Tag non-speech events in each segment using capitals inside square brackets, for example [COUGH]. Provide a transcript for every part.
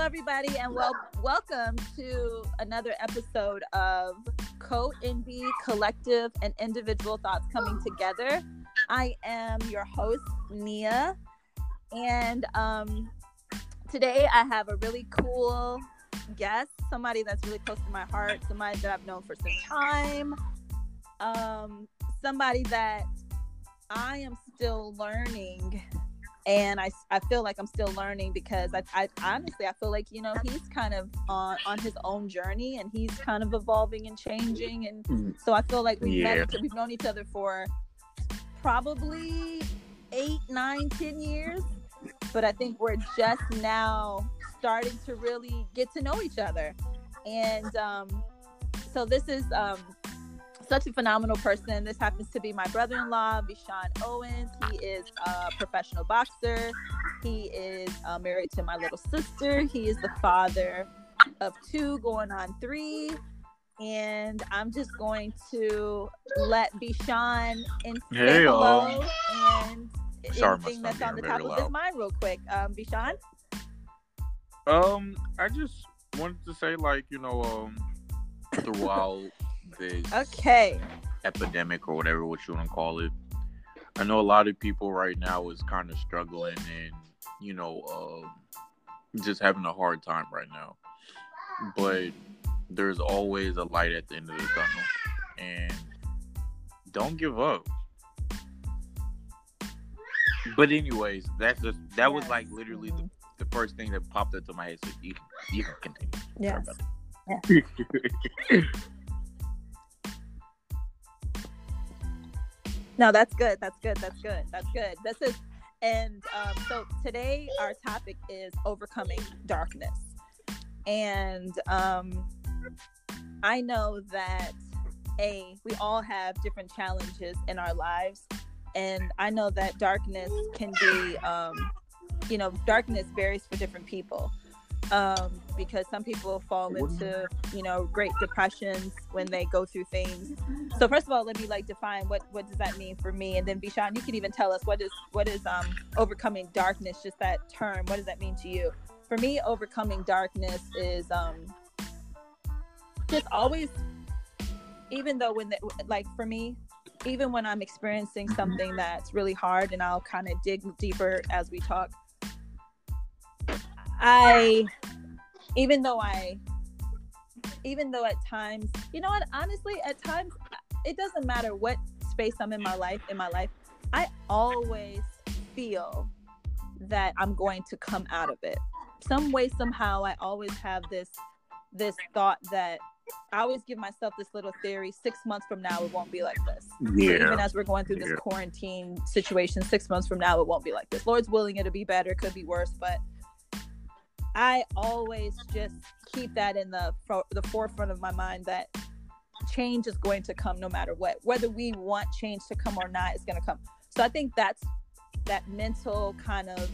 everybody, and well, welcome to another episode of Co Indie Collective and Individual Thoughts Coming Together. I am your host, Nia, and um, today I have a really cool guest, somebody that's really close to my heart, somebody that I've known for some time, um, somebody that I am still learning and I, I feel like I'm still learning because I, I honestly I feel like you know he's kind of on on his own journey and he's kind of evolving and changing and mm. so I feel like we've yeah. met we've known each other for probably eight nine ten years but I think we're just now starting to really get to know each other and um, so this is um, such a phenomenal person. This happens to be my brother in law, Vishawn Owens. He is a professional boxer. He is uh, married to my little sister. He is the father of two, going on three. And I'm just going to let Vishawn in hey, hello and Sorry, anything that's on the top of his mind real quick. Um, Vishawn? Um, I just wanted to say, like, you know, um, throughout this okay epidemic or whatever what you want to call it. I know a lot of people right now is kind of struggling and you know uh, just having a hard time right now. But there's always a light at the end of the tunnel, and don't give up. But anyways, that's just that was like literally the, the first thing that popped into my head. So you you can continue. Yes. Yeah. [LAUGHS] no that's good that's good that's good that's good. This is and um, so today our topic is overcoming darkness. And um, i know that a we all have different challenges in our lives and i know that darkness can be um, you know darkness varies for different people um, because some people fall into you know great depressions when they go through things. So first of all, let me like define what what does that mean for me, and then Vishawn, you can even tell us what is what is um, overcoming darkness. Just that term, what does that mean to you? For me, overcoming darkness is um, just always, even though when the, like for me, even when I'm experiencing something that's really hard, and I'll kind of dig deeper as we talk I, even though I, even though at times, you know what, honestly, at times, it doesn't matter what space I'm in my life, in my life, I always feel that I'm going to come out of it. Some way, somehow, I always have this this thought that I always give myself this little theory. Six months from now, it won't be like this. Yeah. Even as we're going through this yeah. quarantine situation, six months from now, it won't be like this. Lord's willing, it'll be better. It could be worse, but I always just keep that in the the forefront of my mind that change is going to come no matter what. Whether we want change to come or not, it's going to come. So I think that's that mental kind of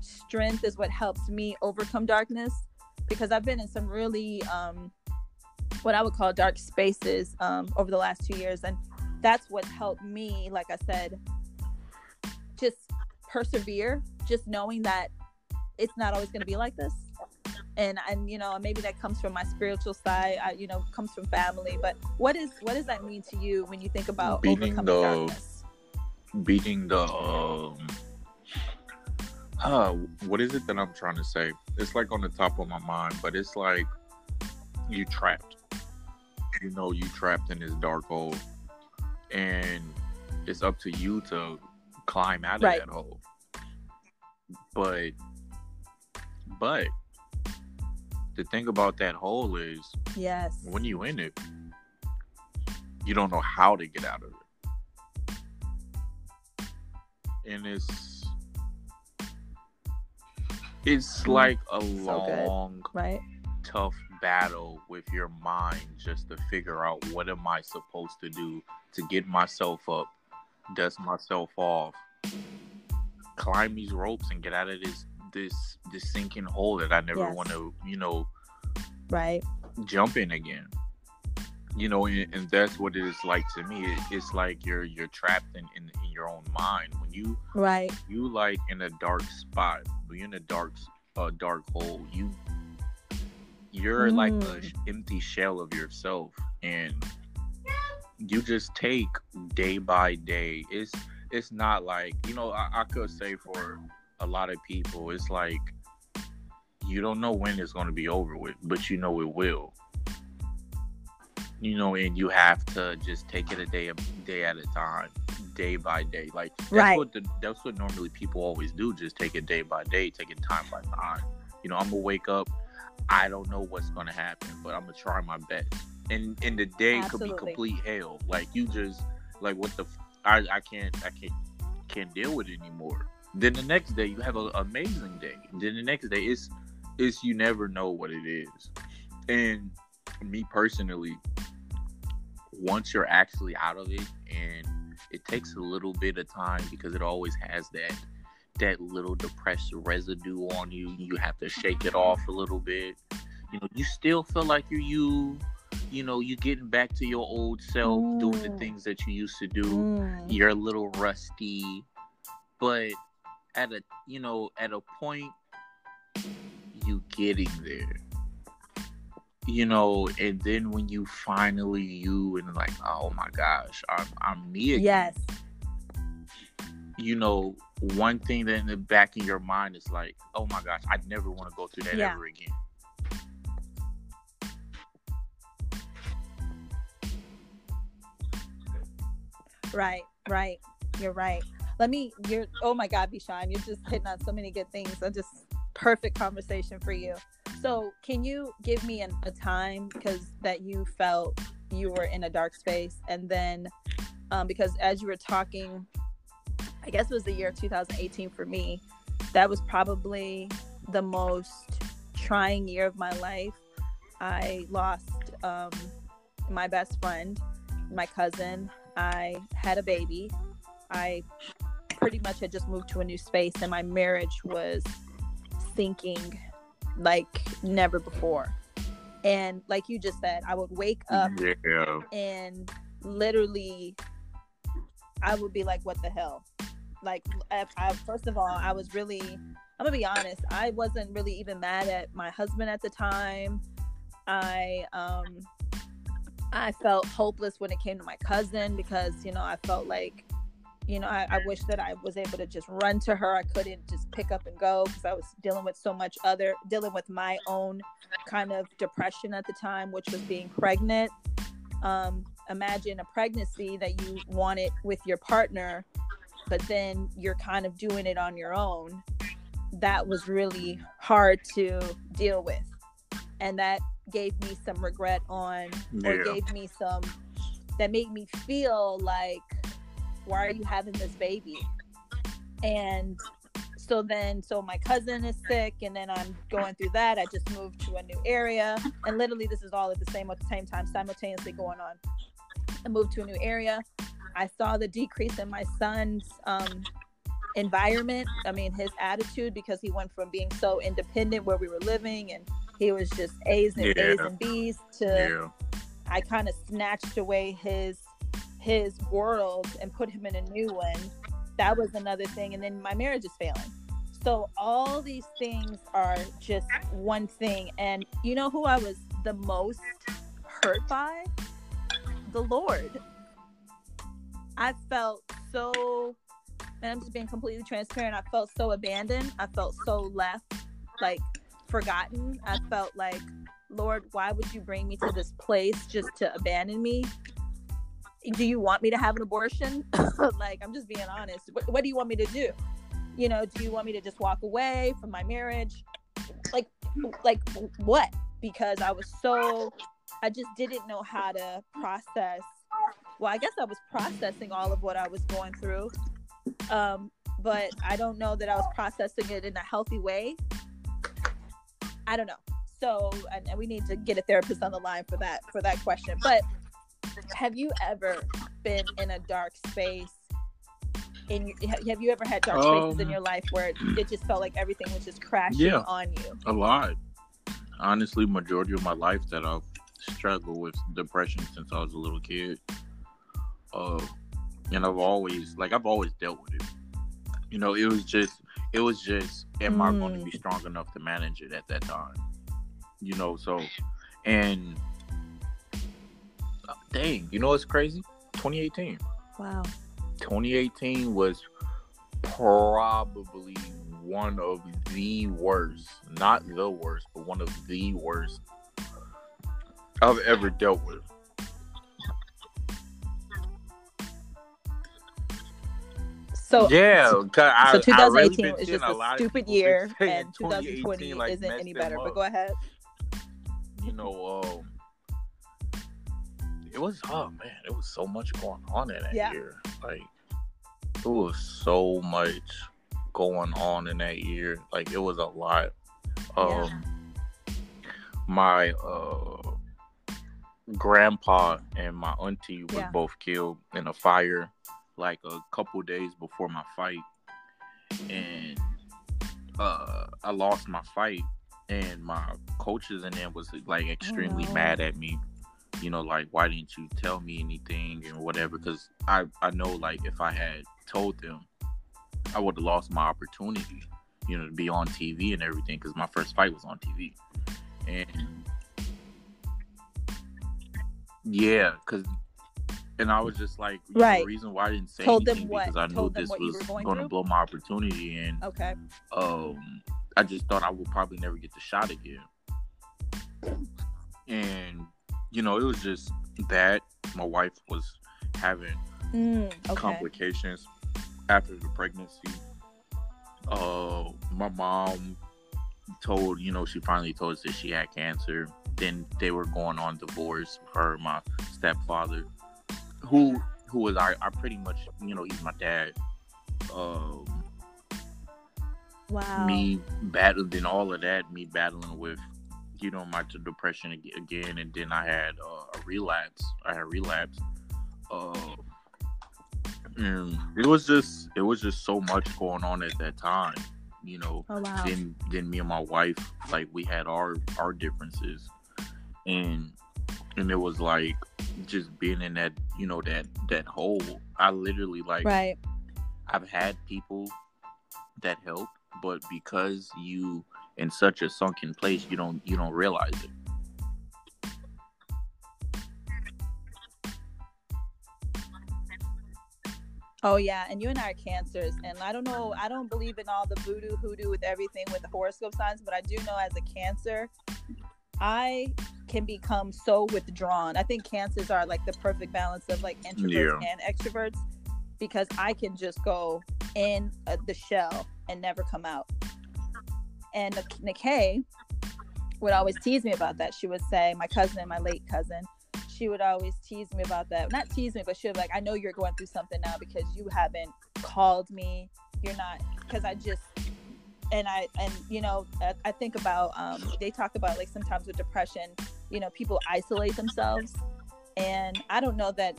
strength is what helps me overcome darkness because I've been in some really um, what I would call dark spaces um, over the last two years, and that's what helped me. Like I said, just persevere, just knowing that it's not always going to be like this and and you know maybe that comes from my spiritual side I, you know comes from family but what is what does that mean to you when you think about beating overcoming the darkness? beating the um huh, what is it that i'm trying to say it's like on the top of my mind but it's like you trapped you know you trapped in this dark hole and it's up to you to climb out of right. that hole but but the thing about that hole is, yes, when you in it, you don't know how to get out of it, and it's it's mm. like a so long, good. right, tough battle with your mind just to figure out what am I supposed to do to get myself up, dust myself off, climb these ropes, and get out of this this this sinking hole that I never yes. want to, you know, right, jump in again. You know, and, and that's what it is like to me. It, it's like you're you're trapped in, in, in your own mind when you right you like in a dark spot. When you're in a dark uh, dark hole, you you're mm. like a Mm. empty shell of yourself and you just take day by day it's it's not like you know I, I could say for a lot of people it's like you don't know when it's going to be over with but you know it will. You know and you have to just take it a day a day at a time day by day like that's Right. what the, that's what normally people always do just take it day by day take it time by time. You know i'm gonna wake up i don't know what's gonna happen but i'm gonna try my best. And and the day could be complete hell. Like you just like what the f- i i can't i can't can't deal with it anymore then the next day you have an amazing day. Then the next day it's it's you never know what it is. And me personally once you're actually out of it and it takes a little bit of time because it always has that that little depressed residue on you you have to shake it off a little bit. You know you still feel like you're you you know you're getting back to your old self doing the Mm. things that you used to do. Mm. you're a little rusty. But at a you know at a point you getting there you know and then when you finally you and like oh my gosh i'm, I'm me again Yes. you know one thing that in the back of your mind is like oh my gosh i never want to go through that Yeah. ever again Right, right. You're right. Let me, you're, oh my God, Vishawn, you're just hitting on so many good things. I just, perfect conversation for you. So, can you give me an, a time because that you felt you were in a dark space? And then, um, because as you were talking, I guess it was the year 2018 for me, that was probably the most trying year of my life. I lost um, my best friend, my cousin, I had a baby. I pretty much had just moved to a new space, and my marriage was sinking like never before. And like you just said, I would wake up yeah and literally, I would be like, "What the hell?" Like, I, I, first of all, I was really, I'm gonna be honest, I wasn't really even mad at my husband at the time. I um I felt hopeless when it came to my cousin because, you know, I felt like, you know, I, I wish that I was able to just run to her. I couldn't just pick up and go because I was dealing with so much other, dealing with my own kind of depression at the time, which was being pregnant. Um, imagine a pregnancy that you wanted with your partner, but then you're kind of doing it on your own. That was really hard to deal with. And that gave me some regret on or gave me some that made me feel like why are you having this baby? And so then so my cousin is sick and then i'm going through that. I just moved to a new area and literally this is all at the same at the same time simultaneously going on. I moved to a new area. I saw the decrease in my son's um environment i mean his attitude because he went from being so independent where we were living and he was just a's and a's and b's to yeah. I kind of snatched away his his world and put him in a new one. That was another thing, and then my marriage is failing. So all these things are just one thing, and you know who I was the most hurt by? The Lord. I felt so, and I'm just being completely transparent. I felt so abandoned. I felt so left, like forgotten. I felt like Lord, why would you bring me to this place just to abandon me? Do you want me to have an abortion? [LAUGHS] like, I'm just being honest. What, what do you want me to do? You know, do you want me to just walk away from my marriage? Like, like what? Because I was so, I just didn't know how to process. Well, I guess I was processing all of what I was going through, um, but I don't know that I was processing it in a healthy way. I don't know so and, and we need to get a therapist on the line for that for that question but have you ever been in a dark space in your, have you ever had dark spaces in Um, your life where it, just felt like everything was just crashing Yeah. on you a lot honestly majority of my life that i've struggled with depression since i was a little kid uh and i've always like i've always dealt with it you know it was just it was just am i going to Mm. be strong enough to manage it at that time You know, so and dang, you know what's crazy? 2018. Wow. 2018 was probably one of the worst, not the worst, but one of the worst I've ever dealt with. So yeah, I, so I 2018 really been is just a, stupid year, and 2020 like, isn't any better. But go ahead. you know, um, it was oh man, it was so much going on in that Yeah. year. Like it was so much going on in that year. Like it was a lot. Yeah. Um my uh grandpa and my auntie was Yeah. both killed in a fire like a couple days before my fight. And uh I lost my fight and my coaches and them was like extremely no. mad at me you know like why didn't you tell me anything and whatever because i i know like if i had told them i would have lost my opportunity you know to be on tv and everything because my first fight was on tv and yeah because and i was just like you know, Right. the reason why i didn't say Told them anything because i knew Told them this was going going to blow my opportunity and Okay. um I just thought I would probably never get the shot again. And you know, it was just that my wife was having Mm, okay. complications after the pregnancy. Uh my mom told, you know, she finally told us that she had cancer. Then they were going on divorce her, my stepfather, who who was I, I pretty much, you know, he's my dad. Um Wow. me battling all of that, me battling with, you know, my depression again, and then I had uh, a relapse. I had relapse. Uh, and it was just, it was just so much going on at that time, you know. Oh wow. Then, then me and my wife, like, we had our our differences, and and it was like just being in that, you know, that that hole. I literally like Right. I've had people that help, but because you in such a sunken place, you don't you don't realize it. Oh yeah, and you and I are cancers, and I don't know. I don't believe in all the voodoo hoodoo with everything with the horoscope signs, but I do know as a cancer, I can become so withdrawn. I think cancers are like the perfect balance of like introverts and extroverts because I can just go in uh, the shell and never come out. And Nik- Nikkei would always tease me about that. She would say, my cousin and my late cousin, she would always tease me about that. Not tease me, but she would be like, I know you're going through something now because you haven't called me. You're not, because I just, and I, and you know, I, I think about, um, they talk about like sometimes with depression, you know, people isolate themselves. And I don't know that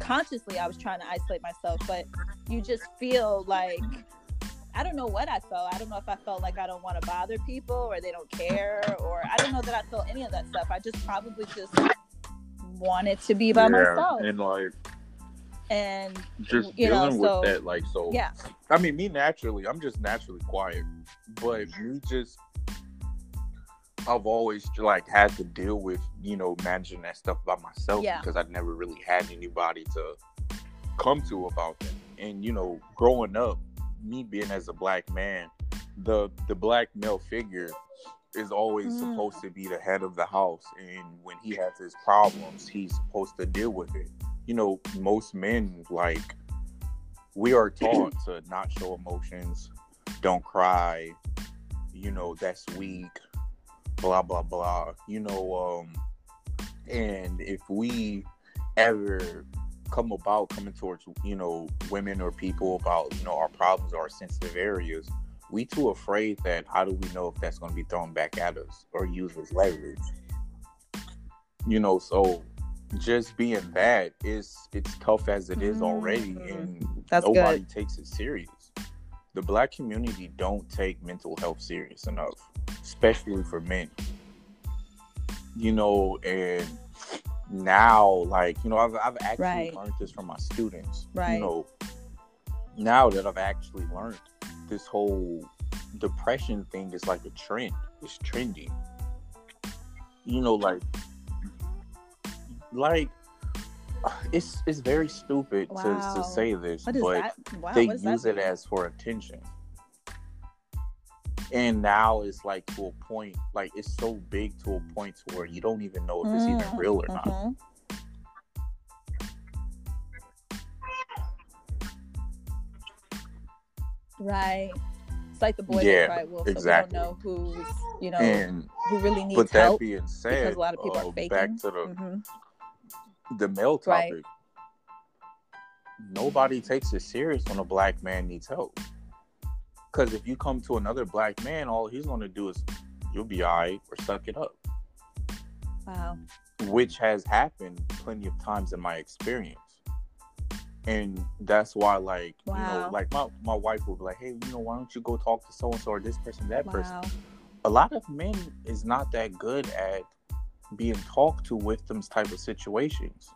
consciously I was trying to isolate myself, but you just feel like, I don't know what I felt. I don't know if I felt like I don't want to bother people or they don't care, or I don't know that I felt any of that stuff. I just probably just wanted to be by myself. and like And just You know, dealing with so- that, like so. yeah, I mean, me naturally, I'm just naturally quiet, but me just, I've always like had to deal with you know managing that stuff by myself Yeah. because I'd never really had anybody to come to about that. And you know, growing up, me being as a black man, the the black male figure is always Mm. supposed to be the head of the house, and when he has his problems, he's supposed to deal with it. You know, most men like we are [CLEARS THROAT] taught to not show emotions, don't cry, you know, that's weak, blah blah blah. You know, um and if we ever come about coming towards, you know, women or people about, you know, our problems or our sensitive areas, we too afraid that how do we know if that's gonna be thrown back at us or used as leverage? You know, so just being that is it's tough as it is already Mhm. and That's nobody good. takes it serious the black community don't take mental health serious enough especially for men you know and now like you know i've, I've actually Right. learned this from my students Right. you know now that i've actually learned this whole depression thing is like a trend it's trending you know, like, like it's it's very stupid Wow. to, to say this, but? Wow, they use it as for attention. And now it's like to a point, like it's so big to a point to where you don't even know if it's even Mm, real or not. mhm. Right. It's like the boy Yeah, that cried wolf. exactly. So we don't know who's, you know, And who really needs but that help. being said, a lot of people are uh, faking. back to the Mhm. the male Right. topic. Nobody takes it serious when a black man needs help. Because if you come to another black man, all he's going to do is you'll be all right or suck it up, Wow. which has happened plenty of times in my experience. And that's why, like, you know, like my, my wife will be like, hey, you know, why don't you go talk to so and so or this person, that person? A lot of men is not that good at being talked to with them type of situations.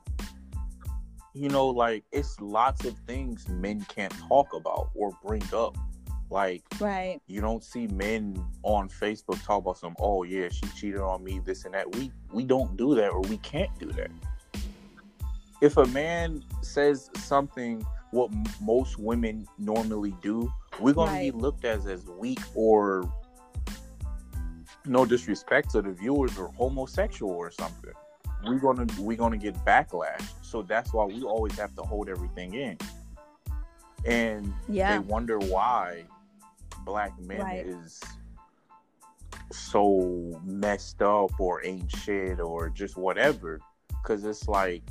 You know, like it's lots of things men can't talk about or bring up. Like Right. you don't see men on Facebook talk about some, oh yeah, she cheated on me, this and that. We we don't do that or we can't do that. If a man says something what m- most women normally do, we're gonna Right. be looked as as weak or no disrespect to the viewers or homosexual or something. We're gonna we're gonna get backlash. So that's why we always have to hold everything in. And Yeah. they wonder why black men Right. is so messed up or ain't shit or just whatever because it's like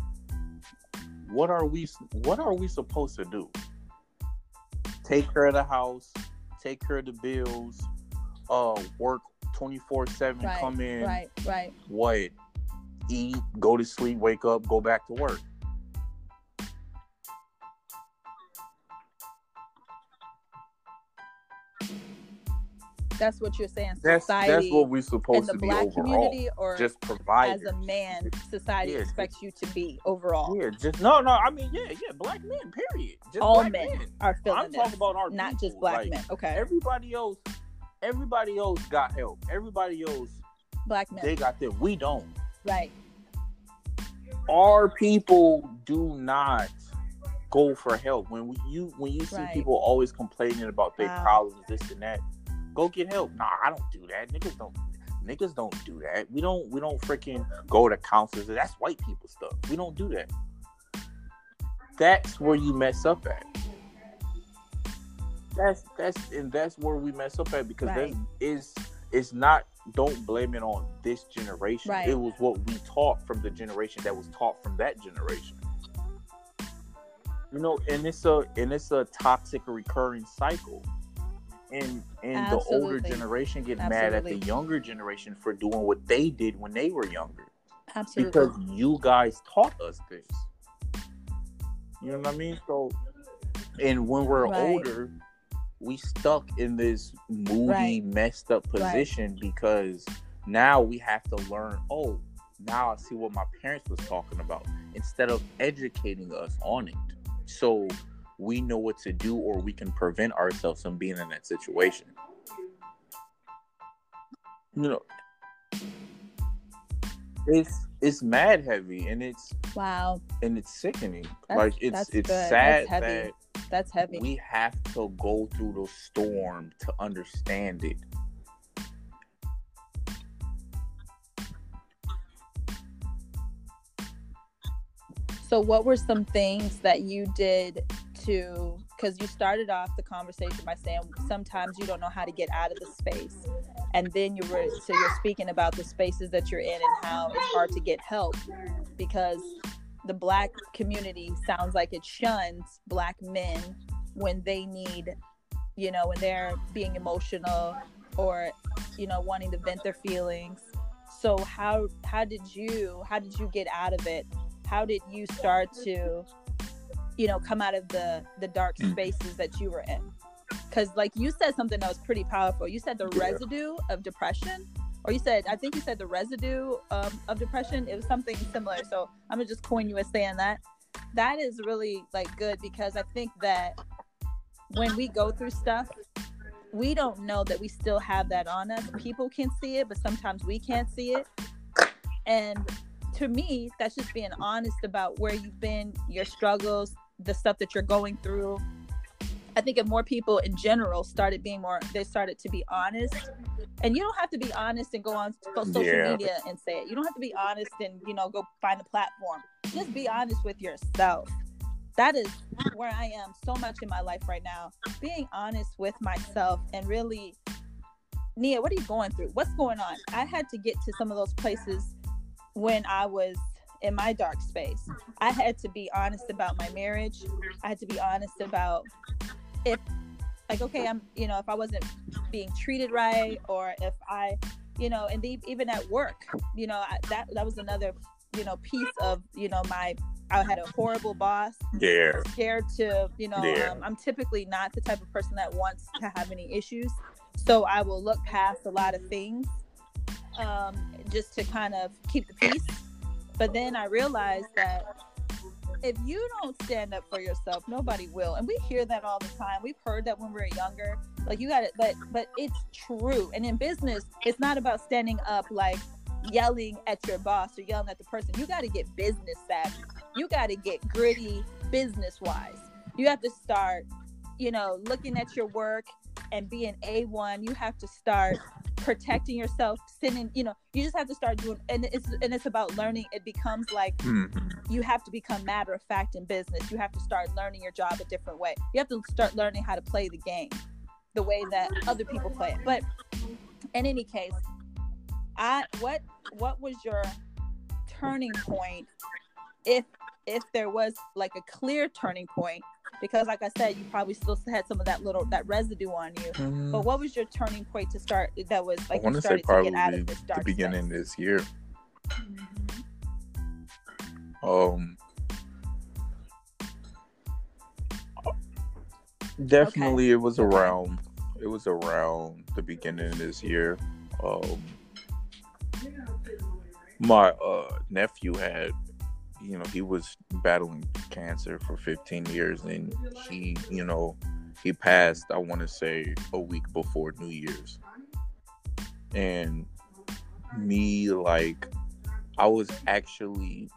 what are we what are we supposed to do take care of the house take care of the bills uh work 24 7 come in Right. Right. what eat go to sleep wake up go back to work That's what you're saying. that's Society that's what we're supposed to be black overall community, or just provide as a man, society Yeah, expects you to be overall. Yeah, just no, no. I mean, yeah, yeah. Black men, period. Just All men men. are feeling I'm this, talking about our people. not just black Like, men. Okay, Everybody else, everybody else got help. Everybody else, black men. they got them. We don't. right. Our people do not go for help. When we, you when you see Right. people always complaining about their Wow. problems, this and that, go get help. Nah, I don't do that. Niggas don't. Niggas don't do that. We don't. We don't freaking go to counselors. That's white people stuff. We don't do that. That's where you mess up at. That's that's and that's where we mess up at because Right. that is it's not. Don't blame it on this generation. Right. It was what we taught from the generation that was taught from that generation. You know, and it's a and it's a toxic recurring cycle. And and the older generation get mad at the younger generation for doing what they did when they were younger Absolutely. because you guys taught us this. You know what I mean? So, and when we're Right. older, we stuck in this moody, Right. messed up position because now we have to learn. Oh, now I see what my parents was talking about instead of educating us on it. So we know what to do, or we can prevent ourselves from being in that situation. You know, it's it's mad heavy, and it's wow, and it's sickening. That's- like it's it's good. sad That's heavy. that that's heavy. we have to go through the storm to understand it. So, what were some things that you did to? Because you started off the conversation by saying sometimes you don't know how to get out of the space, and then you were so you're speaking about the spaces that you're in and how it's hard to get help because the black community sounds like it shuns black men when they need, you know, when they're being emotional or you know wanting to vent their feelings. So how how did you how did you get out of it how did you start to you know come out of the the dark Mm. spaces that you were in. Because like you said something that was pretty powerful. You said the Yeah. residue of depression or you said i think you said the residue um, of depression. It was something similar. So i'm gonna just coin you as saying that. That is really like good because i think that when we go through stuff we don't know that we still have that on us. People can see it but sometimes we can't see it. And to me, that's just being honest about where you've been, your struggles, the stuff that you're going through. I think if more people in general started being more, they started to be honest. And you don't have to be honest and go on social Yeah. media and say it. You don't have to be honest and, you know, go find a platform. Just be honest with yourself. That is where I am so much in my life right now. Being honest with myself and really, Nia, what are you going through? What's going on? I had to get to some of those places when I was in my dark space. I had to be honest about my marriage. I had to be honest about if, like, okay, I'm, you know, if I wasn't being treated right, or if I, you know, and e- even at work, you know, I, that that was another, you know, piece of, you know, my. I had a horrible boss. Yeah. Scared to, you know, Yeah. um, I'm typically not the type of person that wants to have any issues, so I will look past a lot of things, um, just to kind of keep the peace. But then I realized that if you don't stand up for yourself, nobody will. And we hear that all the time. We've heard that when we were younger. Like you got it, but but it's true. And in business, it's not about standing up like yelling at your boss or yelling at the person. You got to get business savvy. You got to get gritty business wise. You have to start, you know, looking at your work and being A1. You have to start protecting yourself, sending, you know, you just have to start doing and it's and it's about learning. It becomes like Mhm. you have to become matter of fact in business. You have to start learning your job a different way. You have to start learning how to play the game the way that other people play it. But in any case, I what what was your turning point if if there was like a clear turning point because like I said you probably still had some of that little that residue on you. Mm, But what was your turning point to start that was I like want to say probably get out of this the beginning space? this year. Um, definitely it was around. It was around the beginning of this year. Um, my uh, nephew had, you know, he was battling cancer for 15 years, and he, you know, he passed. I want to say a week before New Year's, and me like I was actually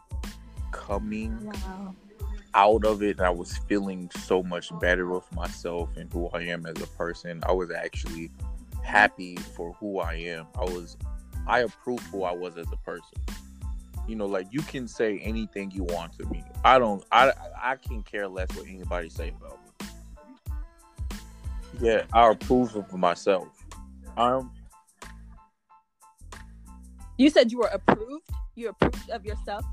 coming Wow. out of it and I was feeling so much better with myself and who I am as a person. I was actually happy for who I am. I was I approved who I was as a person. You know, like you can say anything you want to me. I don't I I can care less what anybody say about me. Yeah, I approve of myself. I'm. You said you were approved. You approved of yourself.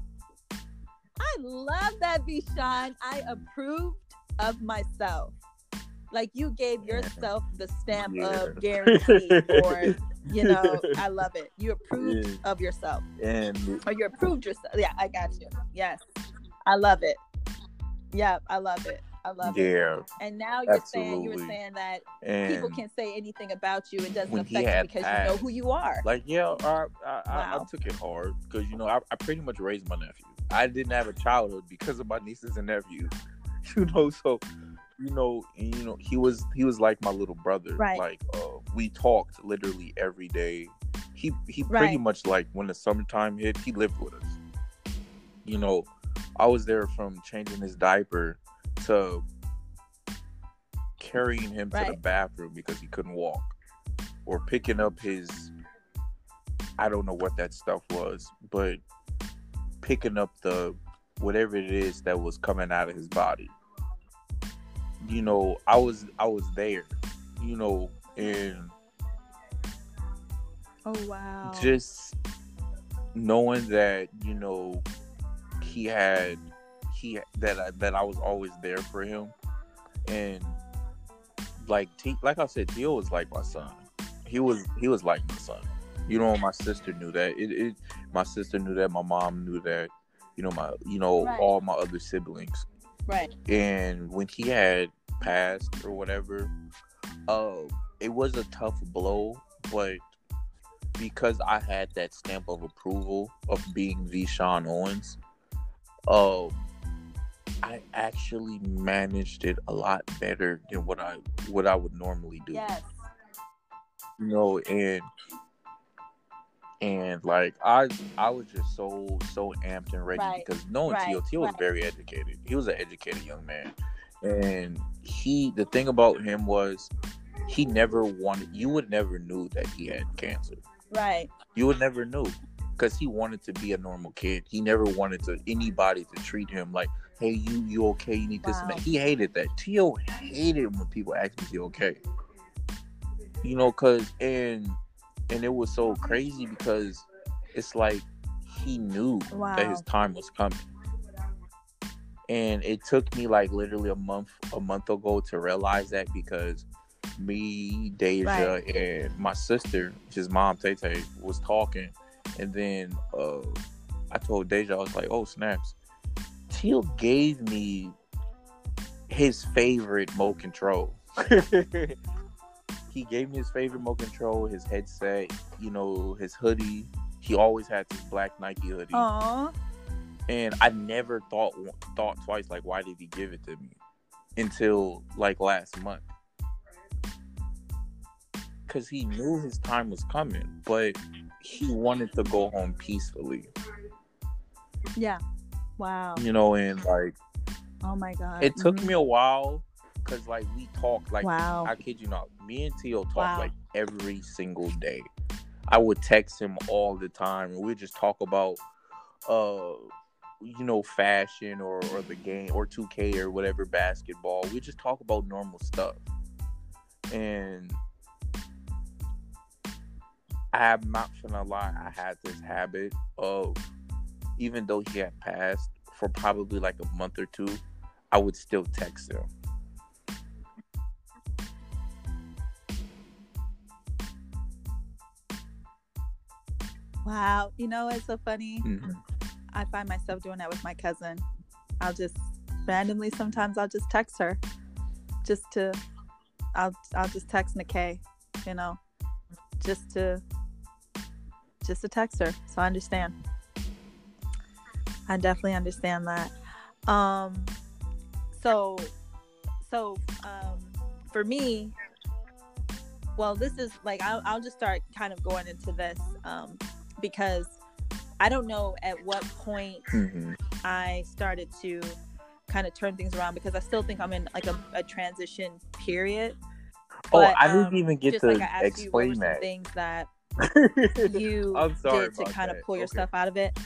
I love that, Vishawn. I approved of myself. Like you gave yourself the stamp Yeah. of guarantee, or [LAUGHS] you know, [LAUGHS] I love it. You approved Yeah. of yourself, and or you approved yourself. Yeah, I got you. Yes, I love it. Yeah, I love it. I love it. yeah, And now you're saying you were saying that and people can say anything about you. It doesn't affect you because you know who you are. Like, yeah, I, I, I, I took it hard because you know I, I pretty much raised my nephew. I didn't have a childhood because of my nieces and nephews. [LAUGHS] You know, so you know, you know, he was he was like my little brother. Right. Like, uh, we talked literally every day. He he Right. pretty much like when the summertime hit, he lived with us. You know, I was there from changing his diaper to carrying him to the bathroom because he couldn't walk, or picking up his I don't know what that stuff was, but picking up the whatever it is that was coming out of his body. You know, I was I was there, you know, and Oh wow. just knowing that, you know, he had he that I, that I was always there for him and like T, like I said, Tio was like my son. He was he was like my son. You know, my sister knew that. It, it my sister knew that. My mom knew that. You know, my you know Right. all my other siblings. right. And when he had passed or whatever, uh, it was a tough blow, but because I had that stamp of approval of being Vishawn Owens, um, I actually managed it a lot better than what I what I would normally do. Yes. You know, and and like I I was just so so amped and ready Right. because knowing Right. Tio was Right. very educated. He was an educated young man, and he the thing about him was he never wanted. You would never knew that he had cancer. Right. You would never know because he wanted to be a normal kid. He never wanted to anybody to treat him like, "Hey, you you okay? You need this and that." He hated that. Tio hated when people asked me, "Is he okay?" You know, cause and and it was so crazy because it's like he knew Wow. that his time was coming. And it took me like literally a month a month ago to realize that because me, Deja, Right. and my sister, his mom Tay Tay, was talking and then uh I told Deja, I was like, Oh snaps. Teal gave me his favorite Mo control. [LAUGHS] he gave me his favorite Mo control, his headset, you know, his hoodie. He always had this black Nike hoodie Aw. And I never thought thought twice like why did he give it to me until like last month because he knew his time was coming but he wanted to go home peacefully Yeah. Wow. you know and like Oh my god. it took Mhm. me a while because like we talked like wow. I kid you not me and Tio talk Wow. like every single day I would text him all the time and we'd just talk about uh you know fashion or, or the game or 2k or whatever basketball we just talk about normal stuff and i'm not gonna lie i had this habit of even though he had passed for probably like a month or two i would still text him wow. You know it's so funny? Mhm. I find myself doing that with my cousin. I'll just randomly sometimes I'll just text her. Just to I'll I'll just text Nikkei, you know. Just to just to text her. So I understand. I definitely understand that. Um so so um for me well this is like I'll, I'll just start kind of going into this um because I don't know at what point Mhm. I started to kind of turn things around because I still think I'm in like a, a transition period. oh But, i didn't um, even get to like asked you, explain that things that [LAUGHS] you I'm sorry did to kind of pull Okay. stuff out of it.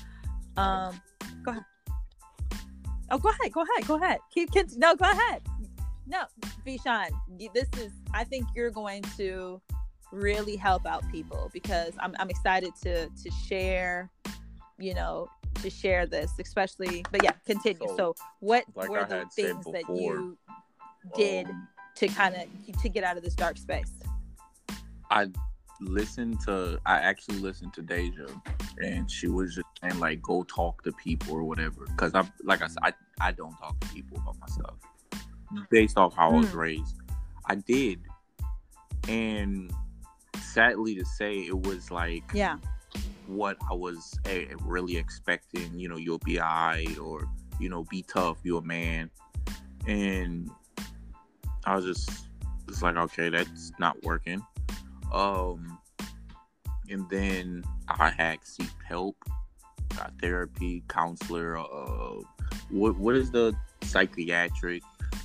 Um, go ahead. Oh, go ahead. Go ahead. Go ahead. Keep. Keep no, go ahead. No, Vishawn, this is. I think you're going to really help out people because I'm. I'm excited to to share. You know, to share this, especially. But yeah, continue. So, So, what like were I the things that you did Um, to kind of to get out of this dark space? I listened to I actually listened to Deja and she was just saying like go talk to people or whatever because I'm like I said I, I don't talk to people about myself based off how I was Mm. raised I did and sadly to say it was like Yeah. what I was eh, really expecting you know you'll be alright or you know be tough you're a man. And I was just it's like okay that's not working. Um and then I had seek help got therapy counselor uh what what is the psychiatric?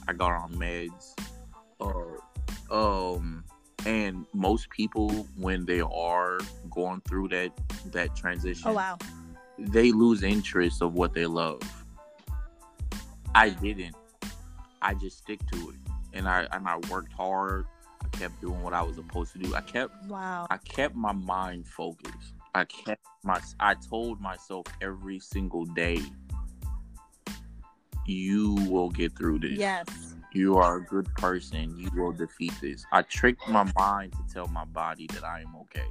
I got on meds. Uh um and most people when they are going through that that transition Oh wow. they lose interest of what they love. I didn't. I just stick to it, and I and I worked hard. I kept doing what I was supposed to do. I kept Wow. I kept my mind focused. I kept my I told myself every single day, you will get through this. Yes. You are a good person. You will defeat this. I tricked my mind to tell my body that I am okay.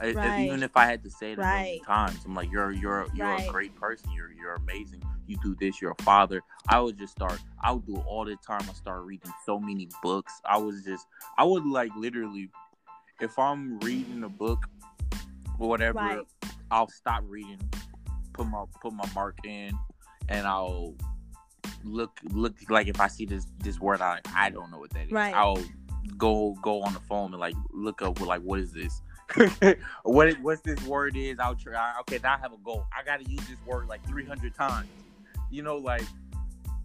I- I- even if I had to say it a Right. million times, I'm like, you're you're you're Right. a great person. You're you're amazing. You do this. You're a father. I would just start. I would do it all the time. I start reading so many books. I was just. I would like literally, if I'm reading a book or whatever, Right. I'll stop reading, put my put my mark in, and I'll look look like if I see this this word I I don't know what that is. Right. I'll go go on the phone and like look up like what is this? [LAUGHS] what it, what's this word is? I'll try. Okay, now I have a goal. I got to use this word like 300 times. You know, like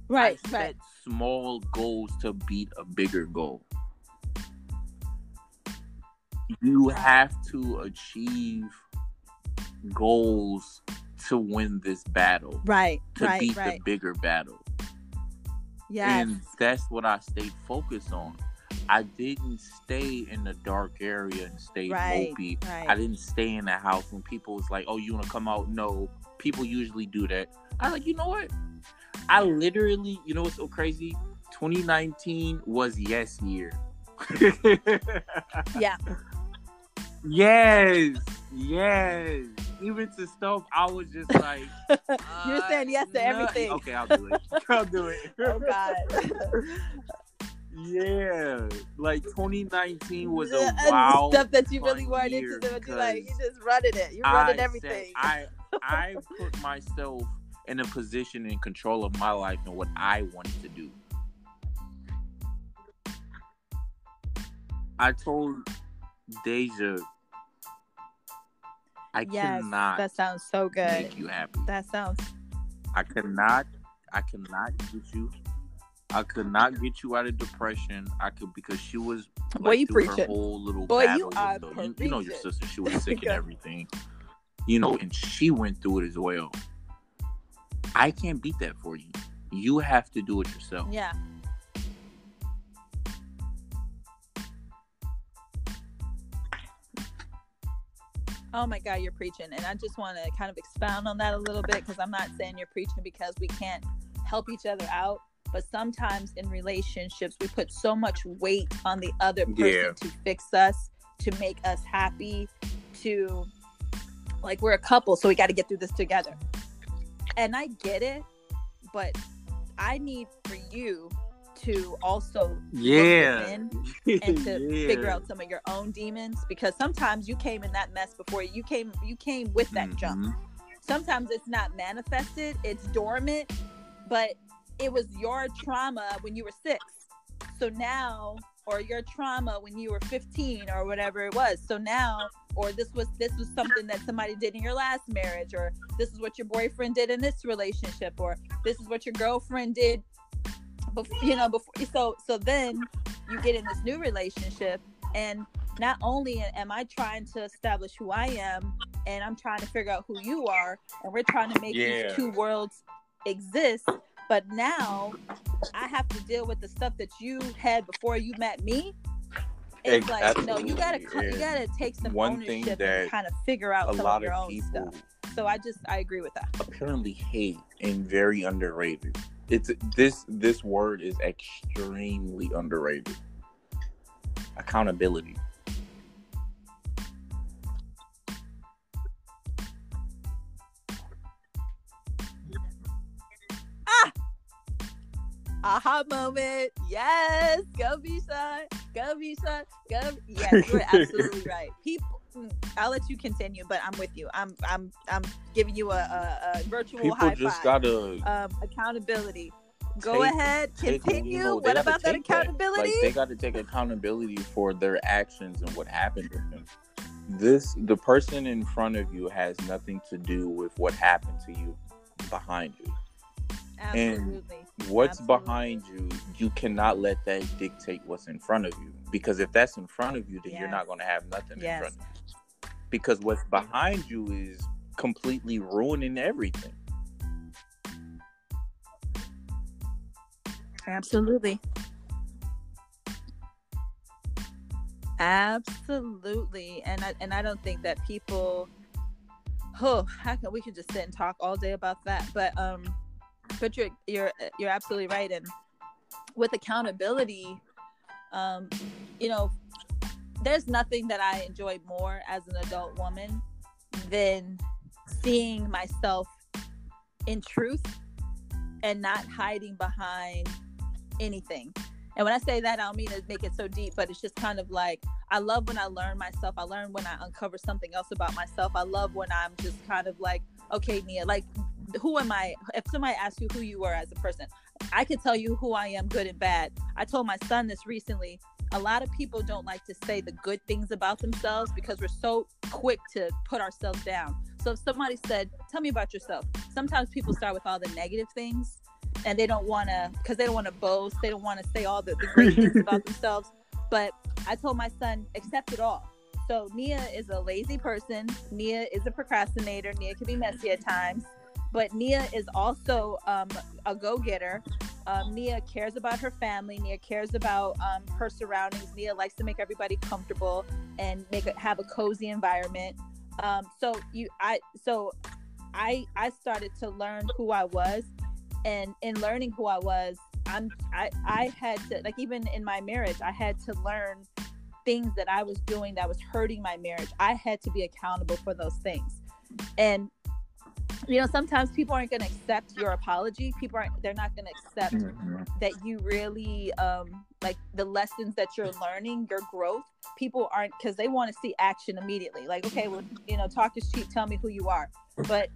Right, I set right. small goals to beat a bigger goal. You have to achieve goals to win this battle, Right, to right, beat right. the bigger battle. Yes. And that's what I stayed focused on. I didn't stay in the dark area and stay Right, mopey. right. I didn't stay in the house when people was like, "Oh, you want to come out?" No, people usually do that. I like, you know what? I literally, you know what's so crazy? 2019 was yes year. [LAUGHS] Yeah. Yes, yes. Even to stuff, I was just like, [LAUGHS] You're saying yes to everything. Okay, I'll do it. [LAUGHS] I'll do it. Oh God. Yeah, like 2019 was a wild stuff that you really weren't into, you like you just running it. You're I running said- everything. I [LAUGHS] I put myself in a position in control of my life and what I wanted to do. I told Deja, I yes, cannot that sounds so good. make you happy. That sounds I cannot, I cannot get you. I could not get you out of depression. I could because she was Boy, like, you through her preaching. whole little Boy, you battle with are the- you, you know your sister. She was sick and [LAUGHS] everything. You know, and she went through it as well. I can't beat that for you. You have to do it yourself. yeah. Oh my God, you're preaching. And I just want to kind of expound on that a little bit because I'm not saying you're preaching because we can't help each other out. But sometimes in relationships, we put so much weight on the other person Yeah. to fix us, to make us happy, to like we're a couple, so we got to get through this together. And I get it, but I need for you to also Yeah. And [LAUGHS] to figure out some of your own demons because sometimes you came in that mess before you came you came with that jump Mhm. sometimes it's not manifested it's dormant but it was your trauma when you were six. So now or your trauma when you were 15 or whatever it was. So now or this was this was something that somebody did in your last marriage or this is what your boyfriend did in this relationship or this is what your girlfriend did before you know before so so then you get in this new relationship and not only am i trying to establish who i am and i'm trying to figure out who you are and we're trying to make Yeah. these two worlds exist but now i have to deal with the stuff that you had before you met me it's Ex- like no you gotta co- you gotta take some one thing ownership that and kind of figure out A some lot of your own stuff so i just i agree with that apparently hate and very underrated. It's this this word is extremely underrated. Accountability. Ah! Aha moment. Yes, go Bisha, go Bisha, go. Yes, you're absolutely [LAUGHS] right. People, I'll let you continue, but I'm with you. I'm I'm I'm giving you a, a, a virtual People high just five. gotta um, accountability. Go take- ahead, continue. you know, what about that accountability? Like they got to take accountability for their actions and what happened to them. This the person in front of you has nothing to do with what happened to you behind you. Absolutely. What's Absolutely. behind you, you cannot let that dictate what's in front of you. Because if that's in front of you, then you're not going to have nothing Yes. in front of you. Because what's behind you is completely ruining everything. Absolutely. Absolutely. And I and I don't think that people oh, how can we could just sit and talk all day about that. But um but you're you're you're absolutely right and with accountability um you know there's nothing that I enjoy more as an adult woman than seeing myself in truth and not hiding behind anything. And when I say that, I don't mean to make it so deep, but it's just kind of like I love when I learn myself. I learn when I uncover something else about myself. I love when I'm just kind of like, okay, Nia, like, who am I? If somebody asks you who you are as a person, I can tell you who I am, good and bad. I told my son this recently. A lot of people don't like to say the good things about themselves because we're so quick to put ourselves down. So if somebody said, "Tell me about yourself," sometimes people start with all the negative things, and they don't want to because they don't want to boast. They don't want to say all the, the great things [LAUGHS] about themselves. But I told my son, accept it all. So Nia is a lazy person. Nia is a procrastinator. Nia can be messy at times, but Nia is also um, a go-getter. Um, Nia cares about her family. Nia cares about um, her surroundings. Nia likes to make everybody comfortable and make it have a cozy environment. Um, so you, I, so I, I started to learn who I was, and in learning who I was, I'm, I, I had to like even in my marriage, I had to learn things that I was doing that was hurting my marriage. I had to be accountable for those things, and you know sometimes people aren't going to accept your apology. People aren't they're not going to accept mm-hmm. that you really um like the lessons that you're learning your growth people aren't because they want to see action immediately. Like okay well you know talk is cheap tell me who you are. But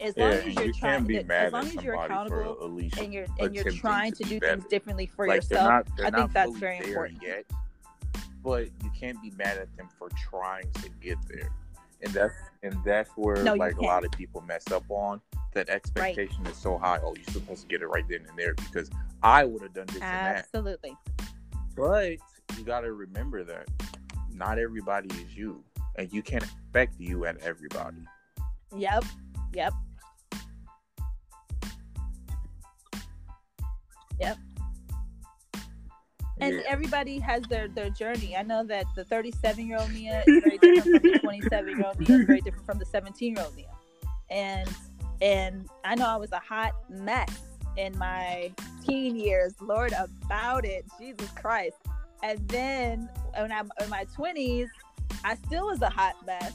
as long as you're you trying be as long as you're accountable and you're and you're trying to, to do better. things differently for like, yourself they're not, they're i think that's very important. yet but you can't be mad at them for trying to get there and that's and that's where No, like a lot of people mess up on. That expectation is so high. Oh you're supposed to get it right then and there because i would have done this and that. Absolutely. But you got to remember that not everybody is you and you can't expect you at everybody. Yep. Yep. Yep and everybody has their their journey. I know that the 37 year old Nia is [LAUGHS] very different from the 27 year old Nia, is very different from the 17 year old Nia, and and I know I was a hot mess in my teen years. Lord about it, Jesus Christ. And then when I'm in my 20s, I still was a hot mess.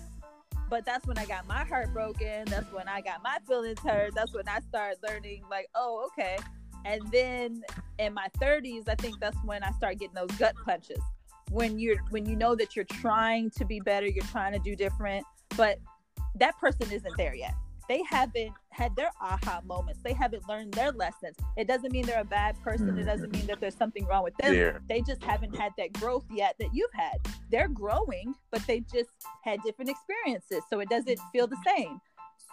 But that's when I got my heart broken. That's when I got my feelings hurt. That's when I started learning, like, oh, okay. And then in my 30s, I think that's when I start getting those gut punches. When you're when you know that you're trying to be better, you're trying to do different, but that person isn't there yet. They haven't had their aha moments. They haven't learned their lessons. It doesn't mean they're a bad person. It doesn't mean that there's something wrong with them. yeah They just haven't had that growth yet that you've had. They're growing, but they just had different experiences, so it doesn't feel the same.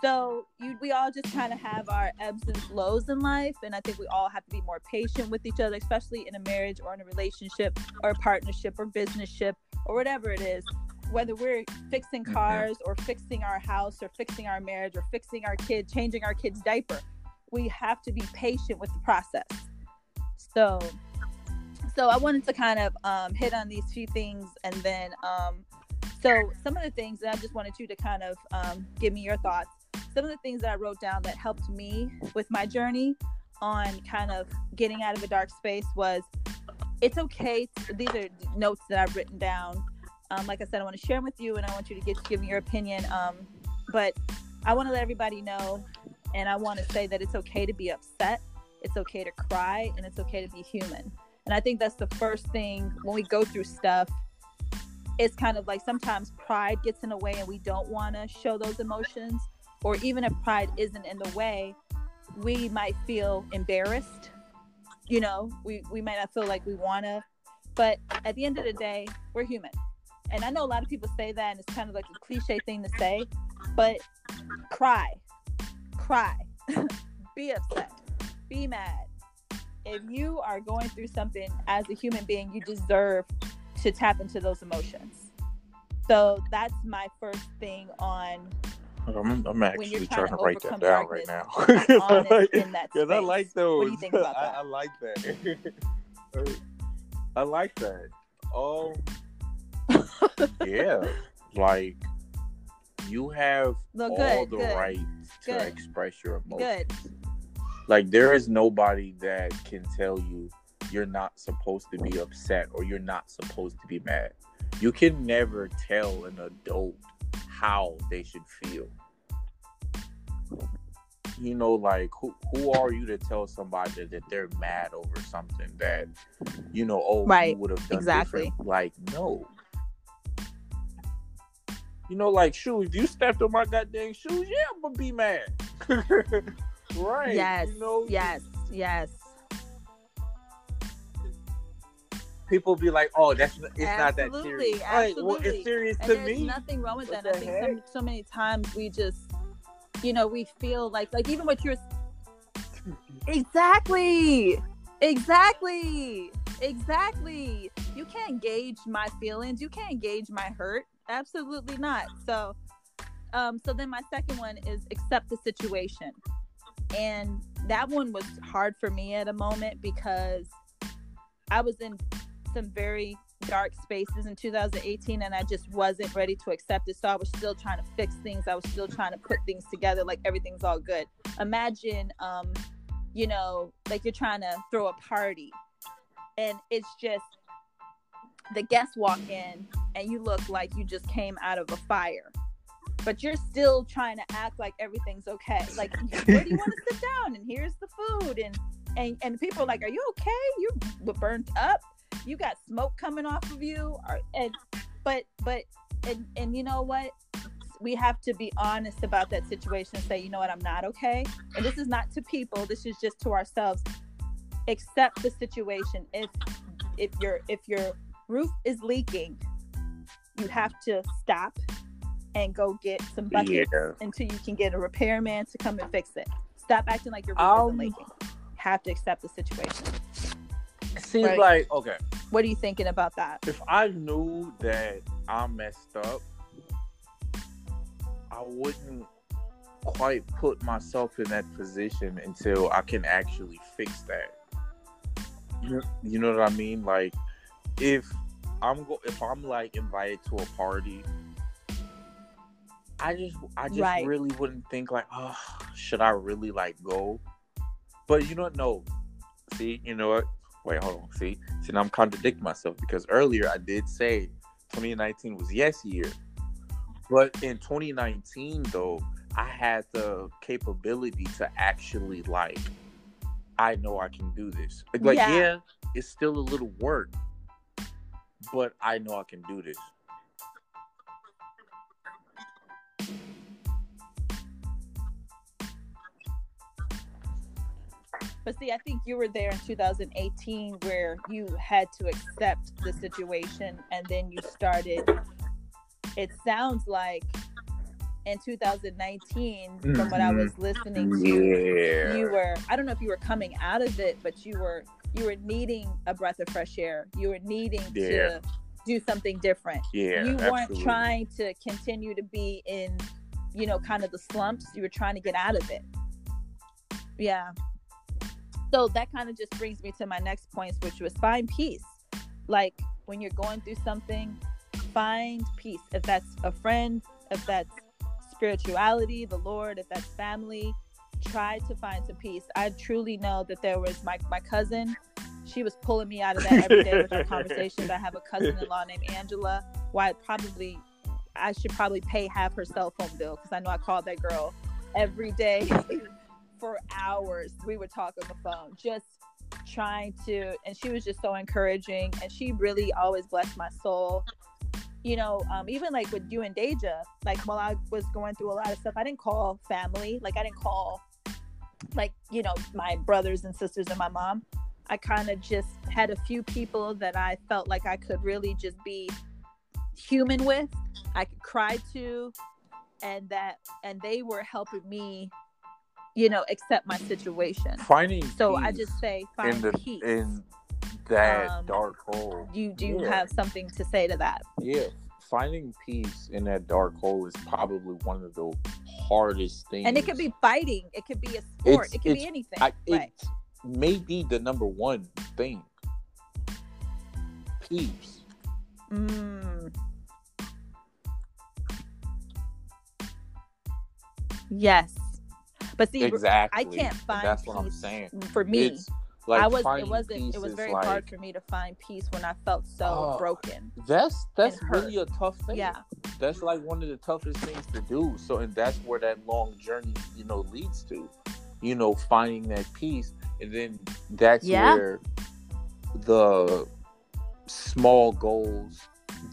So you, we all just kind of have our ebbs and flows in life, and I think we all have to be more patient with each other, especially in a marriage or in a relationship or a partnership or business ship or whatever it is. Whether we're fixing Mhm. cars or fixing our house or fixing our marriage or fixing our kid, changing our kid's diaper, we have to be patient with the process. So, so I wanted to kind of um, hit on these few things, and then um, so some of the things that I just wanted you to kind of um, give me your thoughts. Some of the things that I wrote down that helped me with my journey on kind of getting out of a dark space was it's okay. To, these are notes that I've written down. Um, like I said, I want to share them with you, and I want you to get give me your opinion. Um, but I want to let everybody know, and I want to say that it's okay to be upset. It's okay to cry, and it's okay to be human. And I think that's the first thing when we go through stuff. It's kind of like sometimes pride gets in the way, and we don't want to show those emotions. Or even if pride isn't in the way, we might feel embarrassed. You know, we, we might not feel like we want to. But at the end of the day, we're human. And I know a lot of people say that, and it's kind of like a cliche thing to say, but cry, cry, [LAUGHS] be upset, be mad. If you are going through something as a human being, you deserve to tap into those emotions. So that's my first thing on I'm, I'm actually trying trying to to write that down right now. [LAUGHS] honest in that Because I like those. What do you think about [LAUGHS] I, that? I like that. [LAUGHS] I like that. Um, yeah, like you have No, all good, the good, right to good. express your emotions. Good. Like there is nobody that can tell you you're not supposed to be upset or you're not supposed to be mad. You can never tell an adult how they should feel. You know, like who who are you to tell somebody that they're mad over something that you know, oh Right. would have done Exactly. different? Like, no. You know, like shoes, you stepped on my goddamn shoes, yeah, I'm gonna be mad. [LAUGHS] right. Yes. You know, yes. Yes. People be like, "Oh, that's it's not that Absolutely, serious." Like, well, absolutely. it's serious and to there's me. nothing wrong with What that. I think so, so many times we just, you know, we feel like like even what you're exactly, exactly, exactly. You can't gauge my feelings. You can't gauge my hurt. Absolutely not. So, um, so then my second one is accept the situation, and that one was hard for me at a moment because I was in some very dark spaces in 2018 and I just wasn't ready to accept it. So I was still trying to fix things. I was still trying to put things together like everything's all good. Imagine um you know, like you're trying to throw a party and it's just the guests walk in and you look like you just came out of a fire. But you're still trying to act like everything's okay. Like [LAUGHS] where do you want to sit down and here's the food and and and people are like, "Are you okay? You were burnt up. You got smoke coming off of you." Or, and but but and and you know what? We have to be honest about that situation and say, "You know what? I'm not okay." And this is not to people. This is just to ourselves. Accept the situation. If if your if your roof is leaking, you have to stop and go get some buckets Yeah. until you can get a repairman to come and fix it. Stop acting like your roof Um, isn't leaking have to accept the situation. It seems Right. like okay. What are you thinking about that? If I knew that I messed up, I wouldn't quite put myself in that position until I can actually fix that. You, you know what I mean? Like if I'm go if I'm like invited to a party, I just I just Right. really wouldn't think like, oh, should I really like go? But you know what? No. See, you know what? Wait, hold on. See, see, now I'm contradicting myself because earlier I did say 2019 was yes year, but in 2019 though, I had the capability to actually like, I know I can do this. Like, Yeah. yeah, it's still a little work, but I know I can do this. But see, I think you were there in 2018 where you had to accept the situation and then you started. It sounds like in 2019, from what I was mm-hmm. listening to, Yeah. you were, I don't know if you were coming out of it, but you were, you were needing a breath of fresh air. You were needing Yeah. to do something different. yeah. you weren't absolutely. trying to continue to be in you know kind of the slumps you were trying to get out of it yeah so that kind of just brings me to my next points which was find peace. Like when you're going through something find peace. If that's a friend if that's spirituality the lord if that's family try to find some peace. I truly know that there was my, my cousin she was pulling me out of that every day with our conversations i have a cousin-in-law named angela why probably I should probably pay half her cell phone bill because I know I called that girl every day [LAUGHS] for hours. We would talk on the phone, just trying to, and she was just so encouraging, and she really always blessed my soul. You know, um, even like with you and Deja, like while I was going through a lot of stuff, I didn't call family. Like I didn't call, like you know, my brothers and sisters and my mom. I kind of just had a few people that I felt like I could really just be human with I could cry to and that and they were helping me you know accept my situation finding so I just say in the peace in that Um, dark hole. you do Yeah. have something to say to that Yeah, finding peace in that dark hole is probably one of the hardest things. and it could be fighting it could be a sport It's- it could be anything I, it may be the number one thing. Peace. mm. yes but see Exactly. I can't find That's what I'm peace saying. for me It's like I was it wasn't it was very like, hard for me to find peace when I felt so Oh, broken That's that's really a tough thing. yeah That's like one of the toughest things to do. So and that's where that long journey, you know, leads to. You know, finding that peace. And then that's Yeah. where the small goals,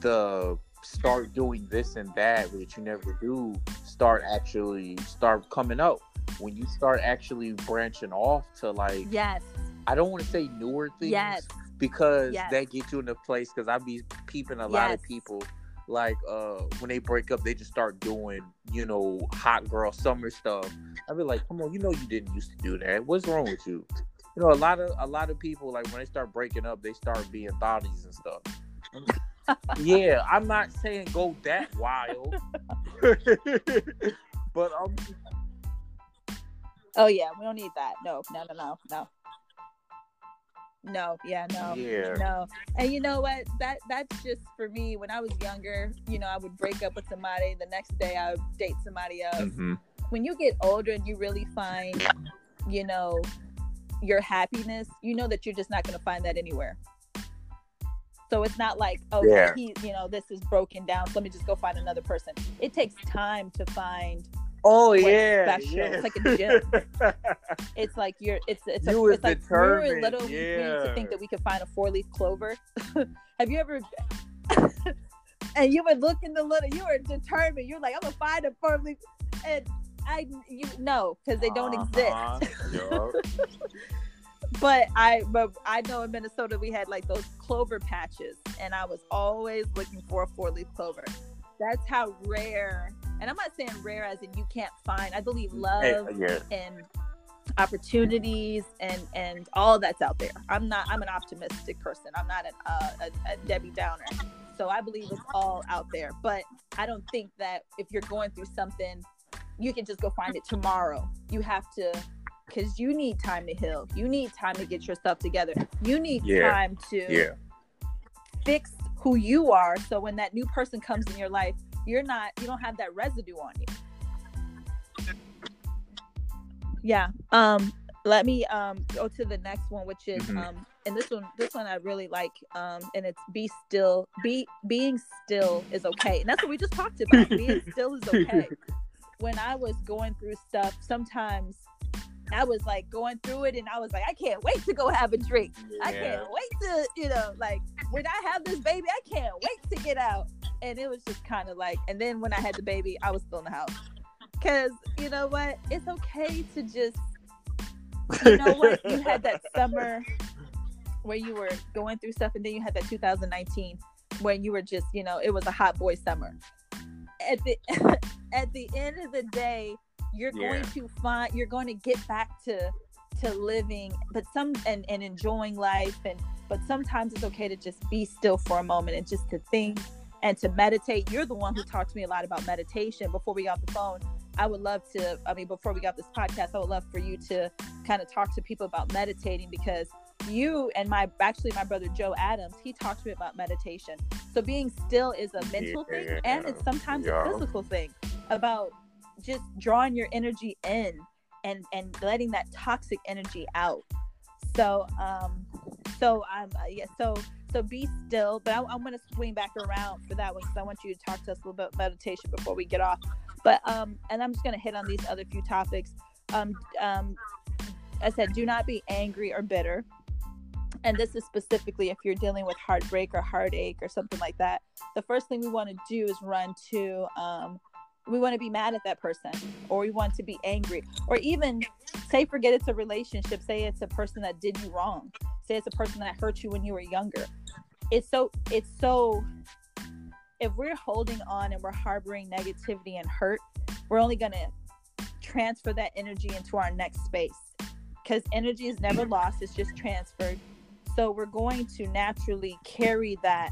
the start doing this and that, which you never do, start actually start coming out. When you start actually branching off to like yes I don't want to say newer things Yes. because Yes. that gets you in a place. Because I be peeping a lot of people like uh when they break up, they just start doing you know hot girl summer stuff. I be like, come on, you know you didn't used to do that. What's wrong with you? You know, a lot of a lot of people like when they start breaking up, they start being thotties and stuff. [LAUGHS] yeah, I'm not saying go that wild, [LAUGHS] [LAUGHS] but um, Oh yeah, we don't need that. No, no, no, no, no. No, yeah, no. yeah, No. And you know what? That that's just for me. When I was younger, you know, I would break up with somebody. The next day, I would date somebody else. Mhm. When you get older and you really find, you know, your happiness, you know that you're just not going to find that anywhere. So it's not like, oh, Yeah. he, you know, this is broken down. So let me just go find another person. It takes time to find. Oh yeah, special? yeah. It's like a gym. It's like you're. It's it's a. You was it's like we were little. We to yeah. think that we could find a four leaf clover. [LAUGHS] Have you ever? [LAUGHS] and you would look in the little. You were determined. You're like, I'm gonna find a four leaf, and I you know, because they don't Uh-huh. exist. [LAUGHS] But I but I know in Minnesota we had like those clover patches, and I was always looking for a four leaf clover. That's how rare. And I'm not saying rare as in you can't find. I believe love yeah, and opportunities and and all that's out there. I'm not. I'm an optimistic person. I'm not an, uh, a, a Debbie Downer. So I believe it's all out there. But I don't think that if you're going through something, you can just go find it tomorrow. You have to, because you need time to heal. You need time to get yourself together. You need Yeah. time to yeah, fix who you are. So when that new person comes in your life, you're not. You don't have that residue on you. Yeah. Um. Let me um go to the next one, which is Mhm. um, and this one, this one I really like. Um, and it's be still. Be being still is okay, and that's what we just talked about. being [LAUGHS] still is okay. When I was going through stuff, sometimes I was like going through it, and I was like, I can't wait to go have a drink. I Yeah. can't wait to, you know, like when I have this baby, I can't wait to get out. And it was just kind of like, and then when I had the baby, I was still in the house. Cause you know what? It's okay to just, you know what? You had that [LAUGHS] summer where you were going through stuff, and then you had that 2019 when you were just, you know, it was a hot boy summer. At the [LAUGHS] at the end of the day, you're going to find you're going to get back to to living but some and, and enjoying life and but sometimes it's okay to just be still for a moment and just to think and to meditate. You're the one who talked to me a lot about meditation. Before we got the phone i would love to i mean before we got this podcast i would love for you to kind of talk to people about meditating because you and my actually my brother joe adams he talked to me about meditation. So being still is a mental thing and it's sometimes Yeah. a physical thing about just drawing your energy in and and letting that toxic energy out. So um so i'm uh, yeah so so be still but I, i'm going to swing back around for that one because i want you to talk to us a little bit about meditation before we get off. But um and i'm just going to hit on these other few topics. Um um i said do not be angry or bitter. And this is specifically if you're dealing with heartbreak or heartache or something like that. The first thing we want to do is run to um we want to be mad at that person or we want to be angry or even say forget it's a relationship say it's a person that did you wrong say it's a person that hurt you when you were younger. It's so it's so if we're holding on and we're harboring negativity and hurt we're only going to transfer that energy into our next space because energy is never lost it's just transferred. So we're going to naturally carry that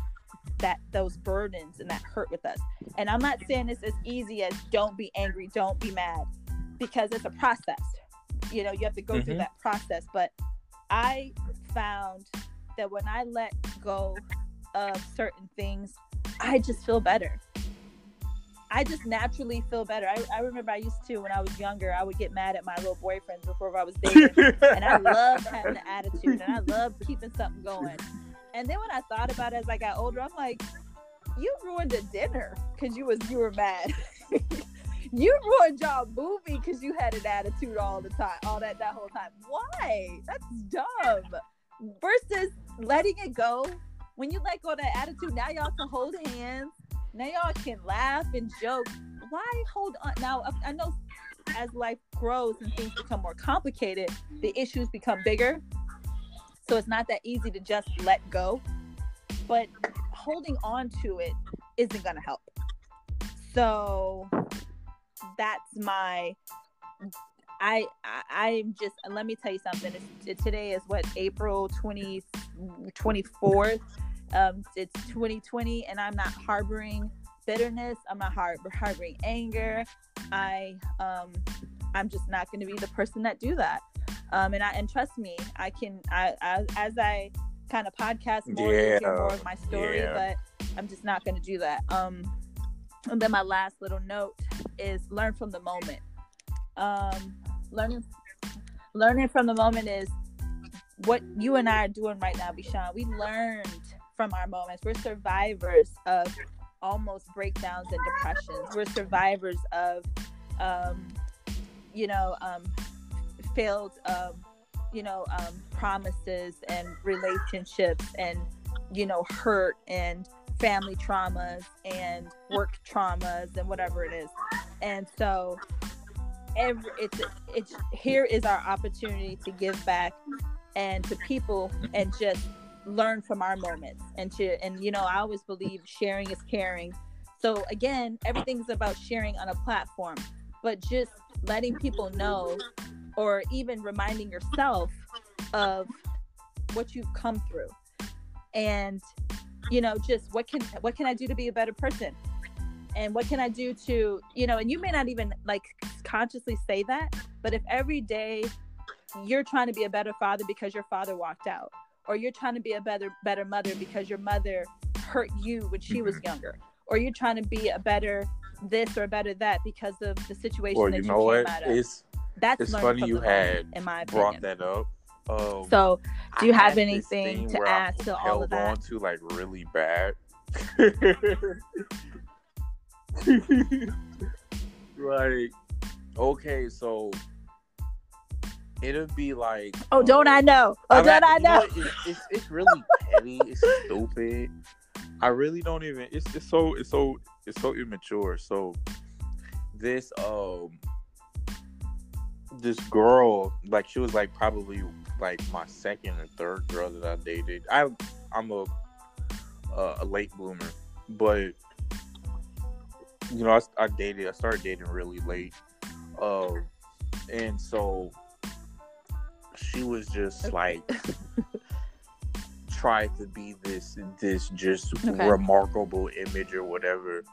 that those burdens and that hurt with us. And i'm not saying it's as easy as don't be angry don't be mad because it's a process. You know you have to go through Mhm. that process. But i found that when i let go of certain things i just feel better. I just naturally feel better. I, I remember i used to when i was younger i would get mad at my little boyfriends before i was dating. And I [LAUGHS] loved having an attitude and I loved keeping something going. And then when I thought about it as I got older, I'm like, you ruined a dinner because you was you were mad. [LAUGHS] you ruined your movie because you had an attitude all the time, all that that whole time. Why? That's dumb. Versus letting it go. When you let go of that attitude, now y'all can hold hands. Now y'all can laugh and joke. Why hold on? Now I know as life grows and things become more complicated, the issues become bigger. So it's not that easy to just let go. But holding on to it isn't going to help. So that's my I, I am just let me tell you something. It's, today is what April 20, 24th. Um, it's 2020, and I'm not harboring bitterness. I'm not harbor, harboring anger. I um, I'm just not going to be the person that do that. Um, and I and trust me, I can. I, I as I kind of podcast more, yeah. more of my story, yeah. but I'm just not going to do that. Um, and then my last little note is learn from the moment. Um, learning learning from the moment is what you and I are doing right now, Vishawn. We learned from our moments. We're survivors of almost breakdowns and depressions. We're survivors of, um, you know, um, failed, um, you know, um, promises and relationships and, you know, hurt and family traumas and work traumas and whatever it is. And so every it's it's here is our opportunity to give back and to people and just learn from our moments and to and you know i always believe sharing is caring so again everything's about sharing on a platform but just letting people know or even reminding yourself of what you've come through and you know just what can what can i do to be a better person and what can i do to you know and you may not even like consciously say that but if every day you're trying to be a better father because your father walked out or you're trying to be a better better mother because your mother hurt you when she was mm-hmm. younger or you're trying to be a better this or a better that because of the situation that you, know came what? out of. It's, that's it's funny you had in my opinion. brought that up. Um, so, do you I have anything to add to all of that? On to like really bad. [LAUGHS] like, okay, so it'll be like, oh, don't I know? Oh, I'm don't at, I know? know it's, it's, it's really petty. It's stupid. I really don't even. It's it's so it's so it's so immature. So this um this girl like she was like probably like my second or third girl that I dated. I I'm a a late bloomer, but you know, I, I dated, I started dating really late. Uh, and so she was just okay. like, [LAUGHS] try to be this, this just okay. remarkable image or whatever.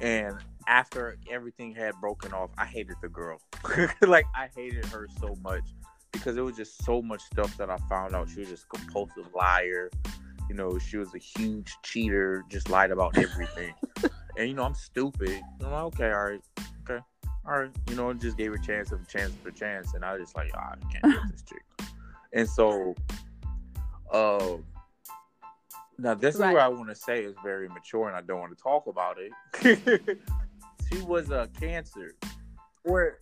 And after everything had broken off, I hated the girl. [LAUGHS] like, I hated her so much because it was just so much stuff that I found out. She was just a compulsive liar. You know, she was a huge cheater, just lied about everything. [LAUGHS] And you know, I'm stupid. I'm like, okay, all right, okay, all right. You know, just gave her a chance of a chance a chance, and I was just like, oh, I can't get this chick. And so, uh, now this right. is where I want to say is very mature, and I don't want to talk about it. [LAUGHS] she was a Cancer, or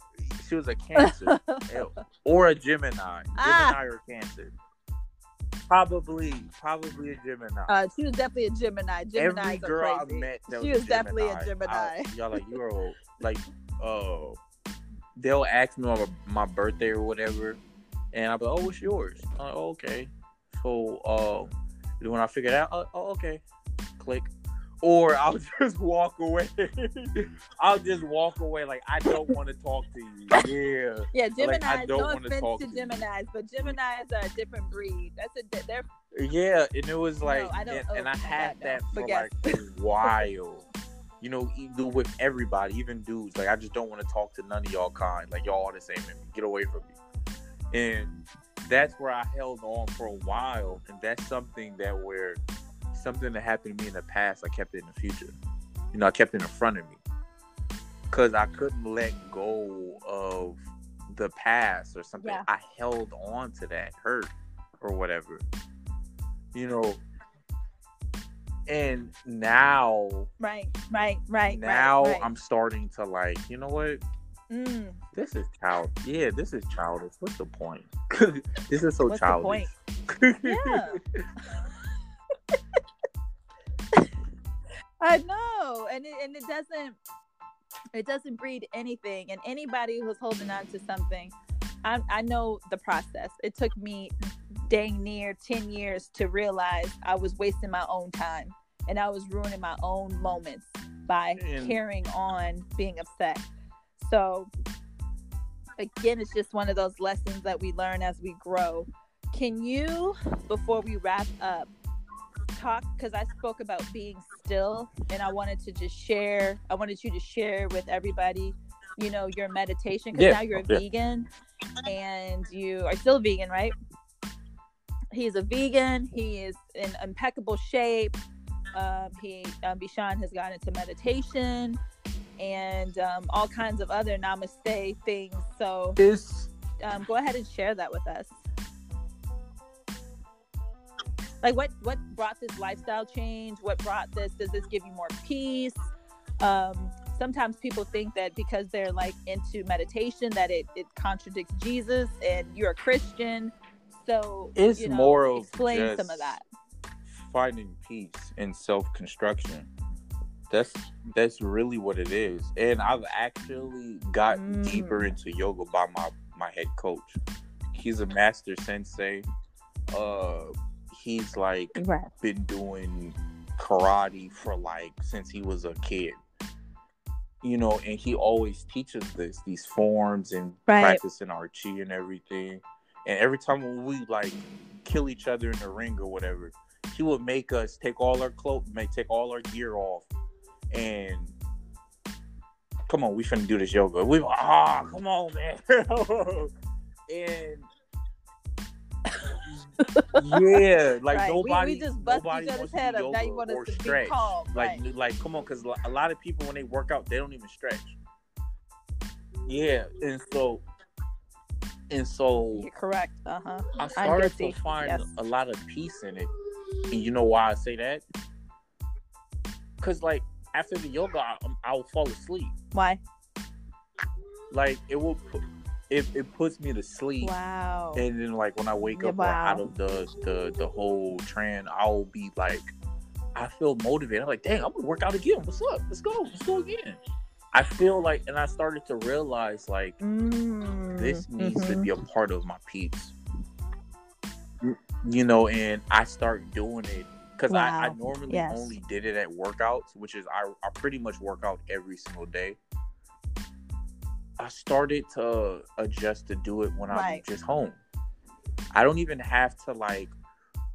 she was a Cancer, or a Gemini, [LAUGHS] Gemini ah. or Cancer. Probably, probably a Gemini. Uh, she was definitely a Gemini. Gemini Every girl I met, she was, definitely a Gemini. I, y'all like [LAUGHS] you are like, uh, they'll ask me on my birthday or whatever, and I'll be like, "Oh, what's yours?" Like, oh, "Okay." So, uh, when I figure it out, oh, oh okay, click or I'll [LAUGHS] just walk away. I'll just walk away. Like I don't want to talk to you. [LAUGHS] Yeah. Yeah, Gemini. Like, I don't no offense to, to Gemini's, but Gemini's are a different breed. That's a they're. Yeah, and it was like, no, I and, oh, and, I had that, that for like a while. You know, even with everybody, even dudes. Like I just don't want to talk to none of y'all kind. Like y'all are the same. Get away from me. And that's where I held on for a while, and that's something that where something that happened to me in the past, I kept it in the future. You know, I kept it in front of me because I couldn't let go of the past or something. Yeah. I held on to that hurt or whatever. You know, and now right right right now right, right. i'm starting to like you know what mm. this is child yeah this is childish what's the point [LAUGHS] this is so what's childish [LAUGHS] yeah I know, and it, and it doesn't it doesn't breed anything. And anybody who's holding on to something, I, I know the process. It took me dang near 10 years to realize I was wasting my own time and I was ruining my own moments by carrying on being upset. So, again, it's just one of those lessons that we learn as we grow. Can you, before we wrap up, talk? Because I spoke about being still, and I wanted to just share, I wanted you to share with everybody, you know, your meditation, because Yeah, now you're a yeah. vegan and you are still vegan, right? He's a vegan. He is in impeccable shape. Um, he, um, Vishawn has gone into meditation and um, all kinds of other namaste things. So um, go ahead and share that with us. Like what what brought this lifestyle change? What brought this? Does this give you more peace? Um, sometimes people think that because they're like into meditation that it, it contradicts Jesus and you're a Christian. So It's you know, more of explain some of that. finding peace and self construction. That's that's really what it is. And I've actually got Mm. deeper into yoga by my my head coach. He's a master sensei. Uh he's like Right. been doing karate for like since he was a kid. You know, and he always teaches this, these forms and Right. practicing our chi and everything. And every time we like kill each other in the ring or whatever, he would make us take all our clothes, make take all our gear off, and come on, we finna do this yoga. We ah, come on, man, [LAUGHS] and yeah, like Right. We- we nobody, just bust each nobody other's wants to head up. Now you want us to be stretch. calm, Like, right. like, come on, because a lot of people when they work out, they don't even stretch. Yeah, and so, and so, You're correct. Uh huh. I started to find Yes. a lot of peace in it. And you know why I say that? Because, like, after the yoga, I, I'll fall asleep. Why? Like, it will put, it, it puts me to sleep. Wow. And then, like, when I wake Yeah, up like, out of the, the, the whole trend, I'll be like, I feel motivated. I'm like, dang, I'm to work out again. What's up? Let's go. Let's go again. I feel like, and I started to realize, like, Mm, this needs to mhm. be a part of my peace. You know, and I start doing it because I, I normally Yes. only did it at workouts, which is I, I pretty much work out every single day. I started to adjust to do it when I'm Right. just home. I don't even have to like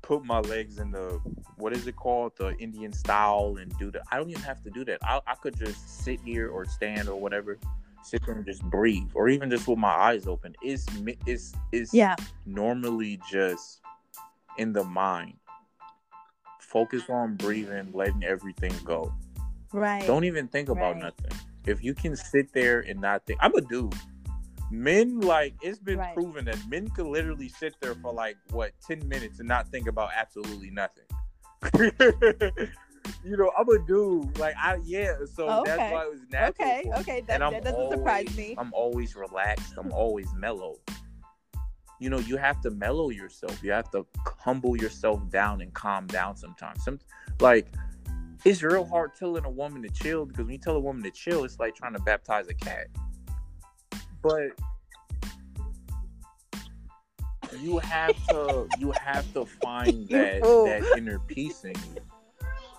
put my legs in the what is it called the Indian style and do the. I don't even have to do that. I, I could just sit here or stand or whatever, sit there and just breathe, or even just with my eyes open. Is is is Yeah. normally just in the mind. Focus on breathing, letting everything go. Right. Don't even think about Right. nothing. If you can sit there and not think, I'm a dude. Men like it's been Right. proven that men could literally sit there for like what ten minutes and not think about absolutely nothing. [LAUGHS] you know, I'm a dude. Like I yeah, so Oh, that's why it was natural. okay. Okay. That, that doesn't surprise me. I'm always relaxed. I'm [LAUGHS] always mellow. You know, you have to mellow yourself. You have to humble yourself down and calm down sometimes. Some like it's real hard telling a woman to chill because when you tell a woman to chill, it's like trying to baptize a cat. But you have to you have to find [LAUGHS] that that inner peace in you.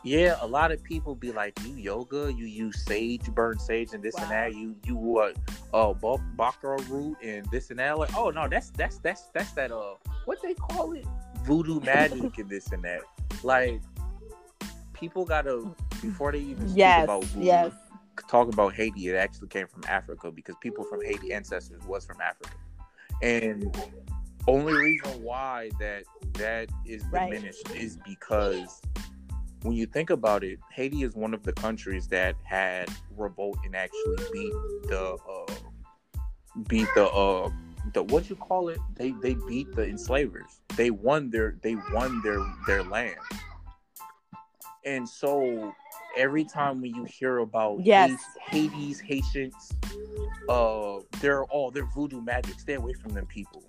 Yeah, a lot of people be like, "You yoga, you use sage, you burn sage, and this and that. You you what? Uh, baccarat root and this and that." Like, oh no, that's that's that's that's that uh, what they call it, voodoo magic [LAUGHS] and this and that. Like, people gotta before they even speak about Yes. talk about Haiti. It actually came from Africa because people from Haiti ancestors was from Africa, and only reason why that that is Right. diminished is because when you think about it, Haiti is one of the countries that had revolt and actually beat the uh, beat the uh, the what you call it? They they beat the enslavers. They won their they won their their land. And so every time when you hear about Yes. Hades, Haitians, uh, they're all they're voodoo magic. Stay away from them people.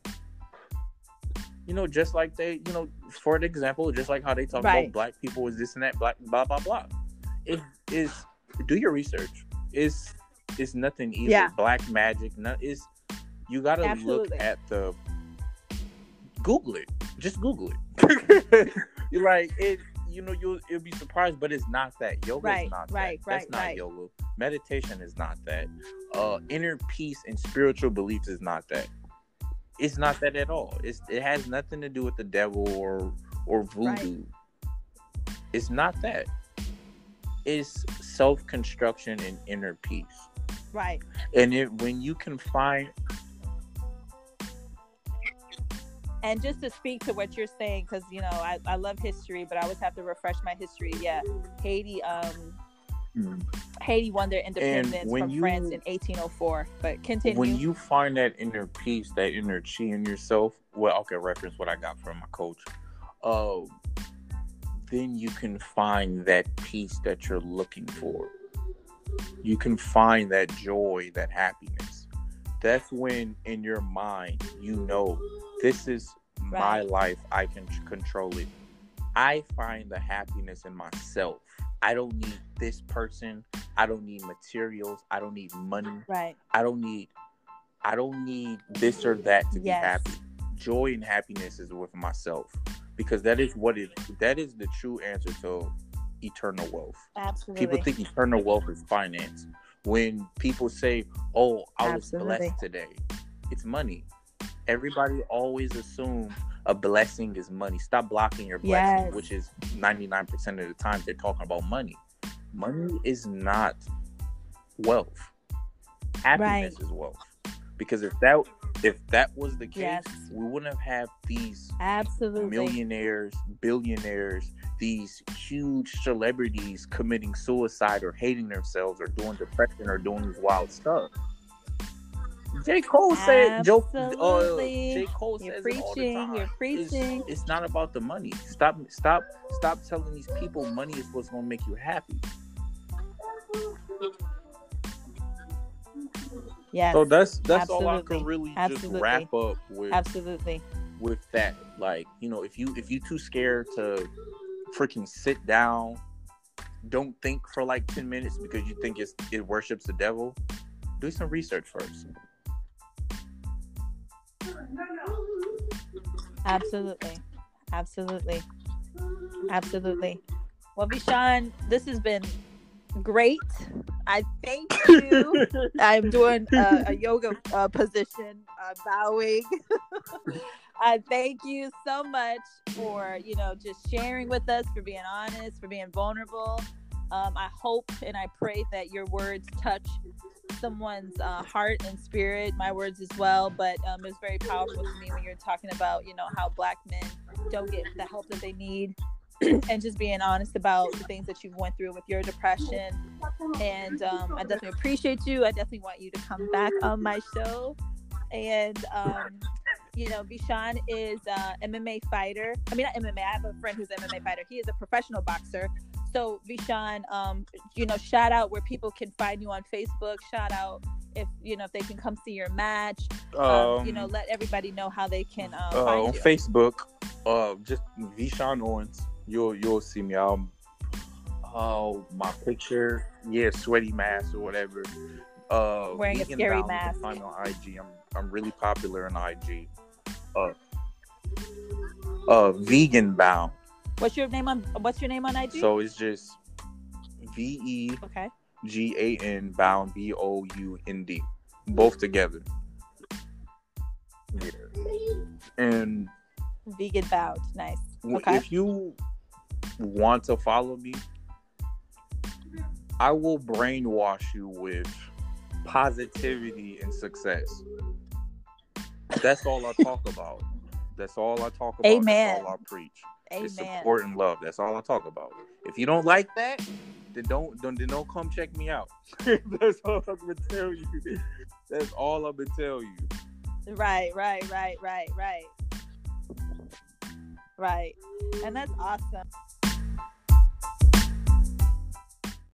You know, just like they, you know, for an example, just like how they talk Right. about black people is this and that, black blah blah blah. It is do your research. It's it's nothing either. Yeah. Black magic, no, it's You gotta Absolutely. look at the Google it. Just Google it. You're [LAUGHS] like it. You know, you'll you'll be surprised, but it's not that. Yoga Right, is not right, that. That's right, not right. yoga. Meditation is not that. Uh, inner peace and spiritual beliefs is not that. It's not that at all. It's it has nothing to do with the devil or or voodoo. It's not that. It's self construction and inner peace. Right. And it, when you can find And just to speak to what you're saying, because you know I, I love history, but I always have to refresh my history. Yeah, Haiti, um, Haiti won their independence from you- France in 1804. But continue. when you find that inner peace, that inner chi in yourself, well, okay, reference what I got from my coach. Uh, then you can find that peace that you're looking for. You can find that joy, that happiness. That's when in your mind you know this is my life. I can control it. I find the happiness in myself. I don't need this person. I don't need materials. I don't need money. right. I don't need I don't need this or that to be Yes. happy. Joy and happiness is with myself because that is what is that is the true answer to eternal wealth. Absolutely. People think eternal wealth is finance. When people say, "Oh, I was blessed today," it's money. Everybody always assume a blessing is money. Stop blocking your blessing, Yes. which is ninety nine percent of the time they're talking about money. Money is not wealth. Happiness is wealth. Because if that if that was the case, Yes. we wouldn't have had these Absolutely. millionaires, billionaires, these huge celebrities committing suicide or hating themselves or doing depression or doing wild stuff. J. Cole said, Joe, uh, J. Cole You're says the preaching. You're It's, preaching. it's not about the money. Stop, stop, stop telling these people money is what's gonna make you happy. Yeah. So that's that's all I Absolutely. can really Absolutely. just wrap up with. Absolutely. with that like you know if you if you too scared to freaking sit down don't think for like 10 minutes because you think it's it worships the devil do some research first Absolutely. Absolutely. Absolutely. Well, Vishawn, this has been great. I thank you. [LAUGHS] I'm doing a, a yoga uh, position, uh, bowing. [LAUGHS] I thank you so much for you know just sharing with us, for being honest, for being vulnerable. Um, I hope and I pray that your words touch someone's uh, heart and spirit. My words as well, but um, it's very powerful to me when you're talking about you know how Black men don't get the help that they need. [CLEARS THROAT] and just being honest about the things that you've went through with your depression and um, I definitely appreciate you. I definitely want you to come back on my show. And um, you know, Vishawn is a MMA fighter. I mean, not MMA. I have a friend who's an MMA fighter. He is a professional boxer. So Vishawn, um, you know, shout out where people can find you on Facebook. Shout out if you know if they can come see your match. Um, you know, let everybody know how they can uh, uh, on you. facebook uh just Vishawn owens you'll you'll see me um oh my picture yeah sweaty mask or whatever uh Wearing a scary Bound, you can mask. find me on ig i'm i'm really popular on ig uh uh vegan bound What's your name on What's your name on IG? so it's just v e okay. g a n bound b o u n d both together yeah and Vegan bound. Nice. Okay. if you want to follow me, I will brainwash you with positivity and success. That's all I talk [LAUGHS] about. That's all I talk about. Amen. That's all I preach. It's support and love. That's all I talk about. If you don't like that, then don't don't then don't come check me out. [LAUGHS] That's all I'm gonna tell you. That's all I'm gonna tell you. Right, right, right, right, right. Right. And that's awesome.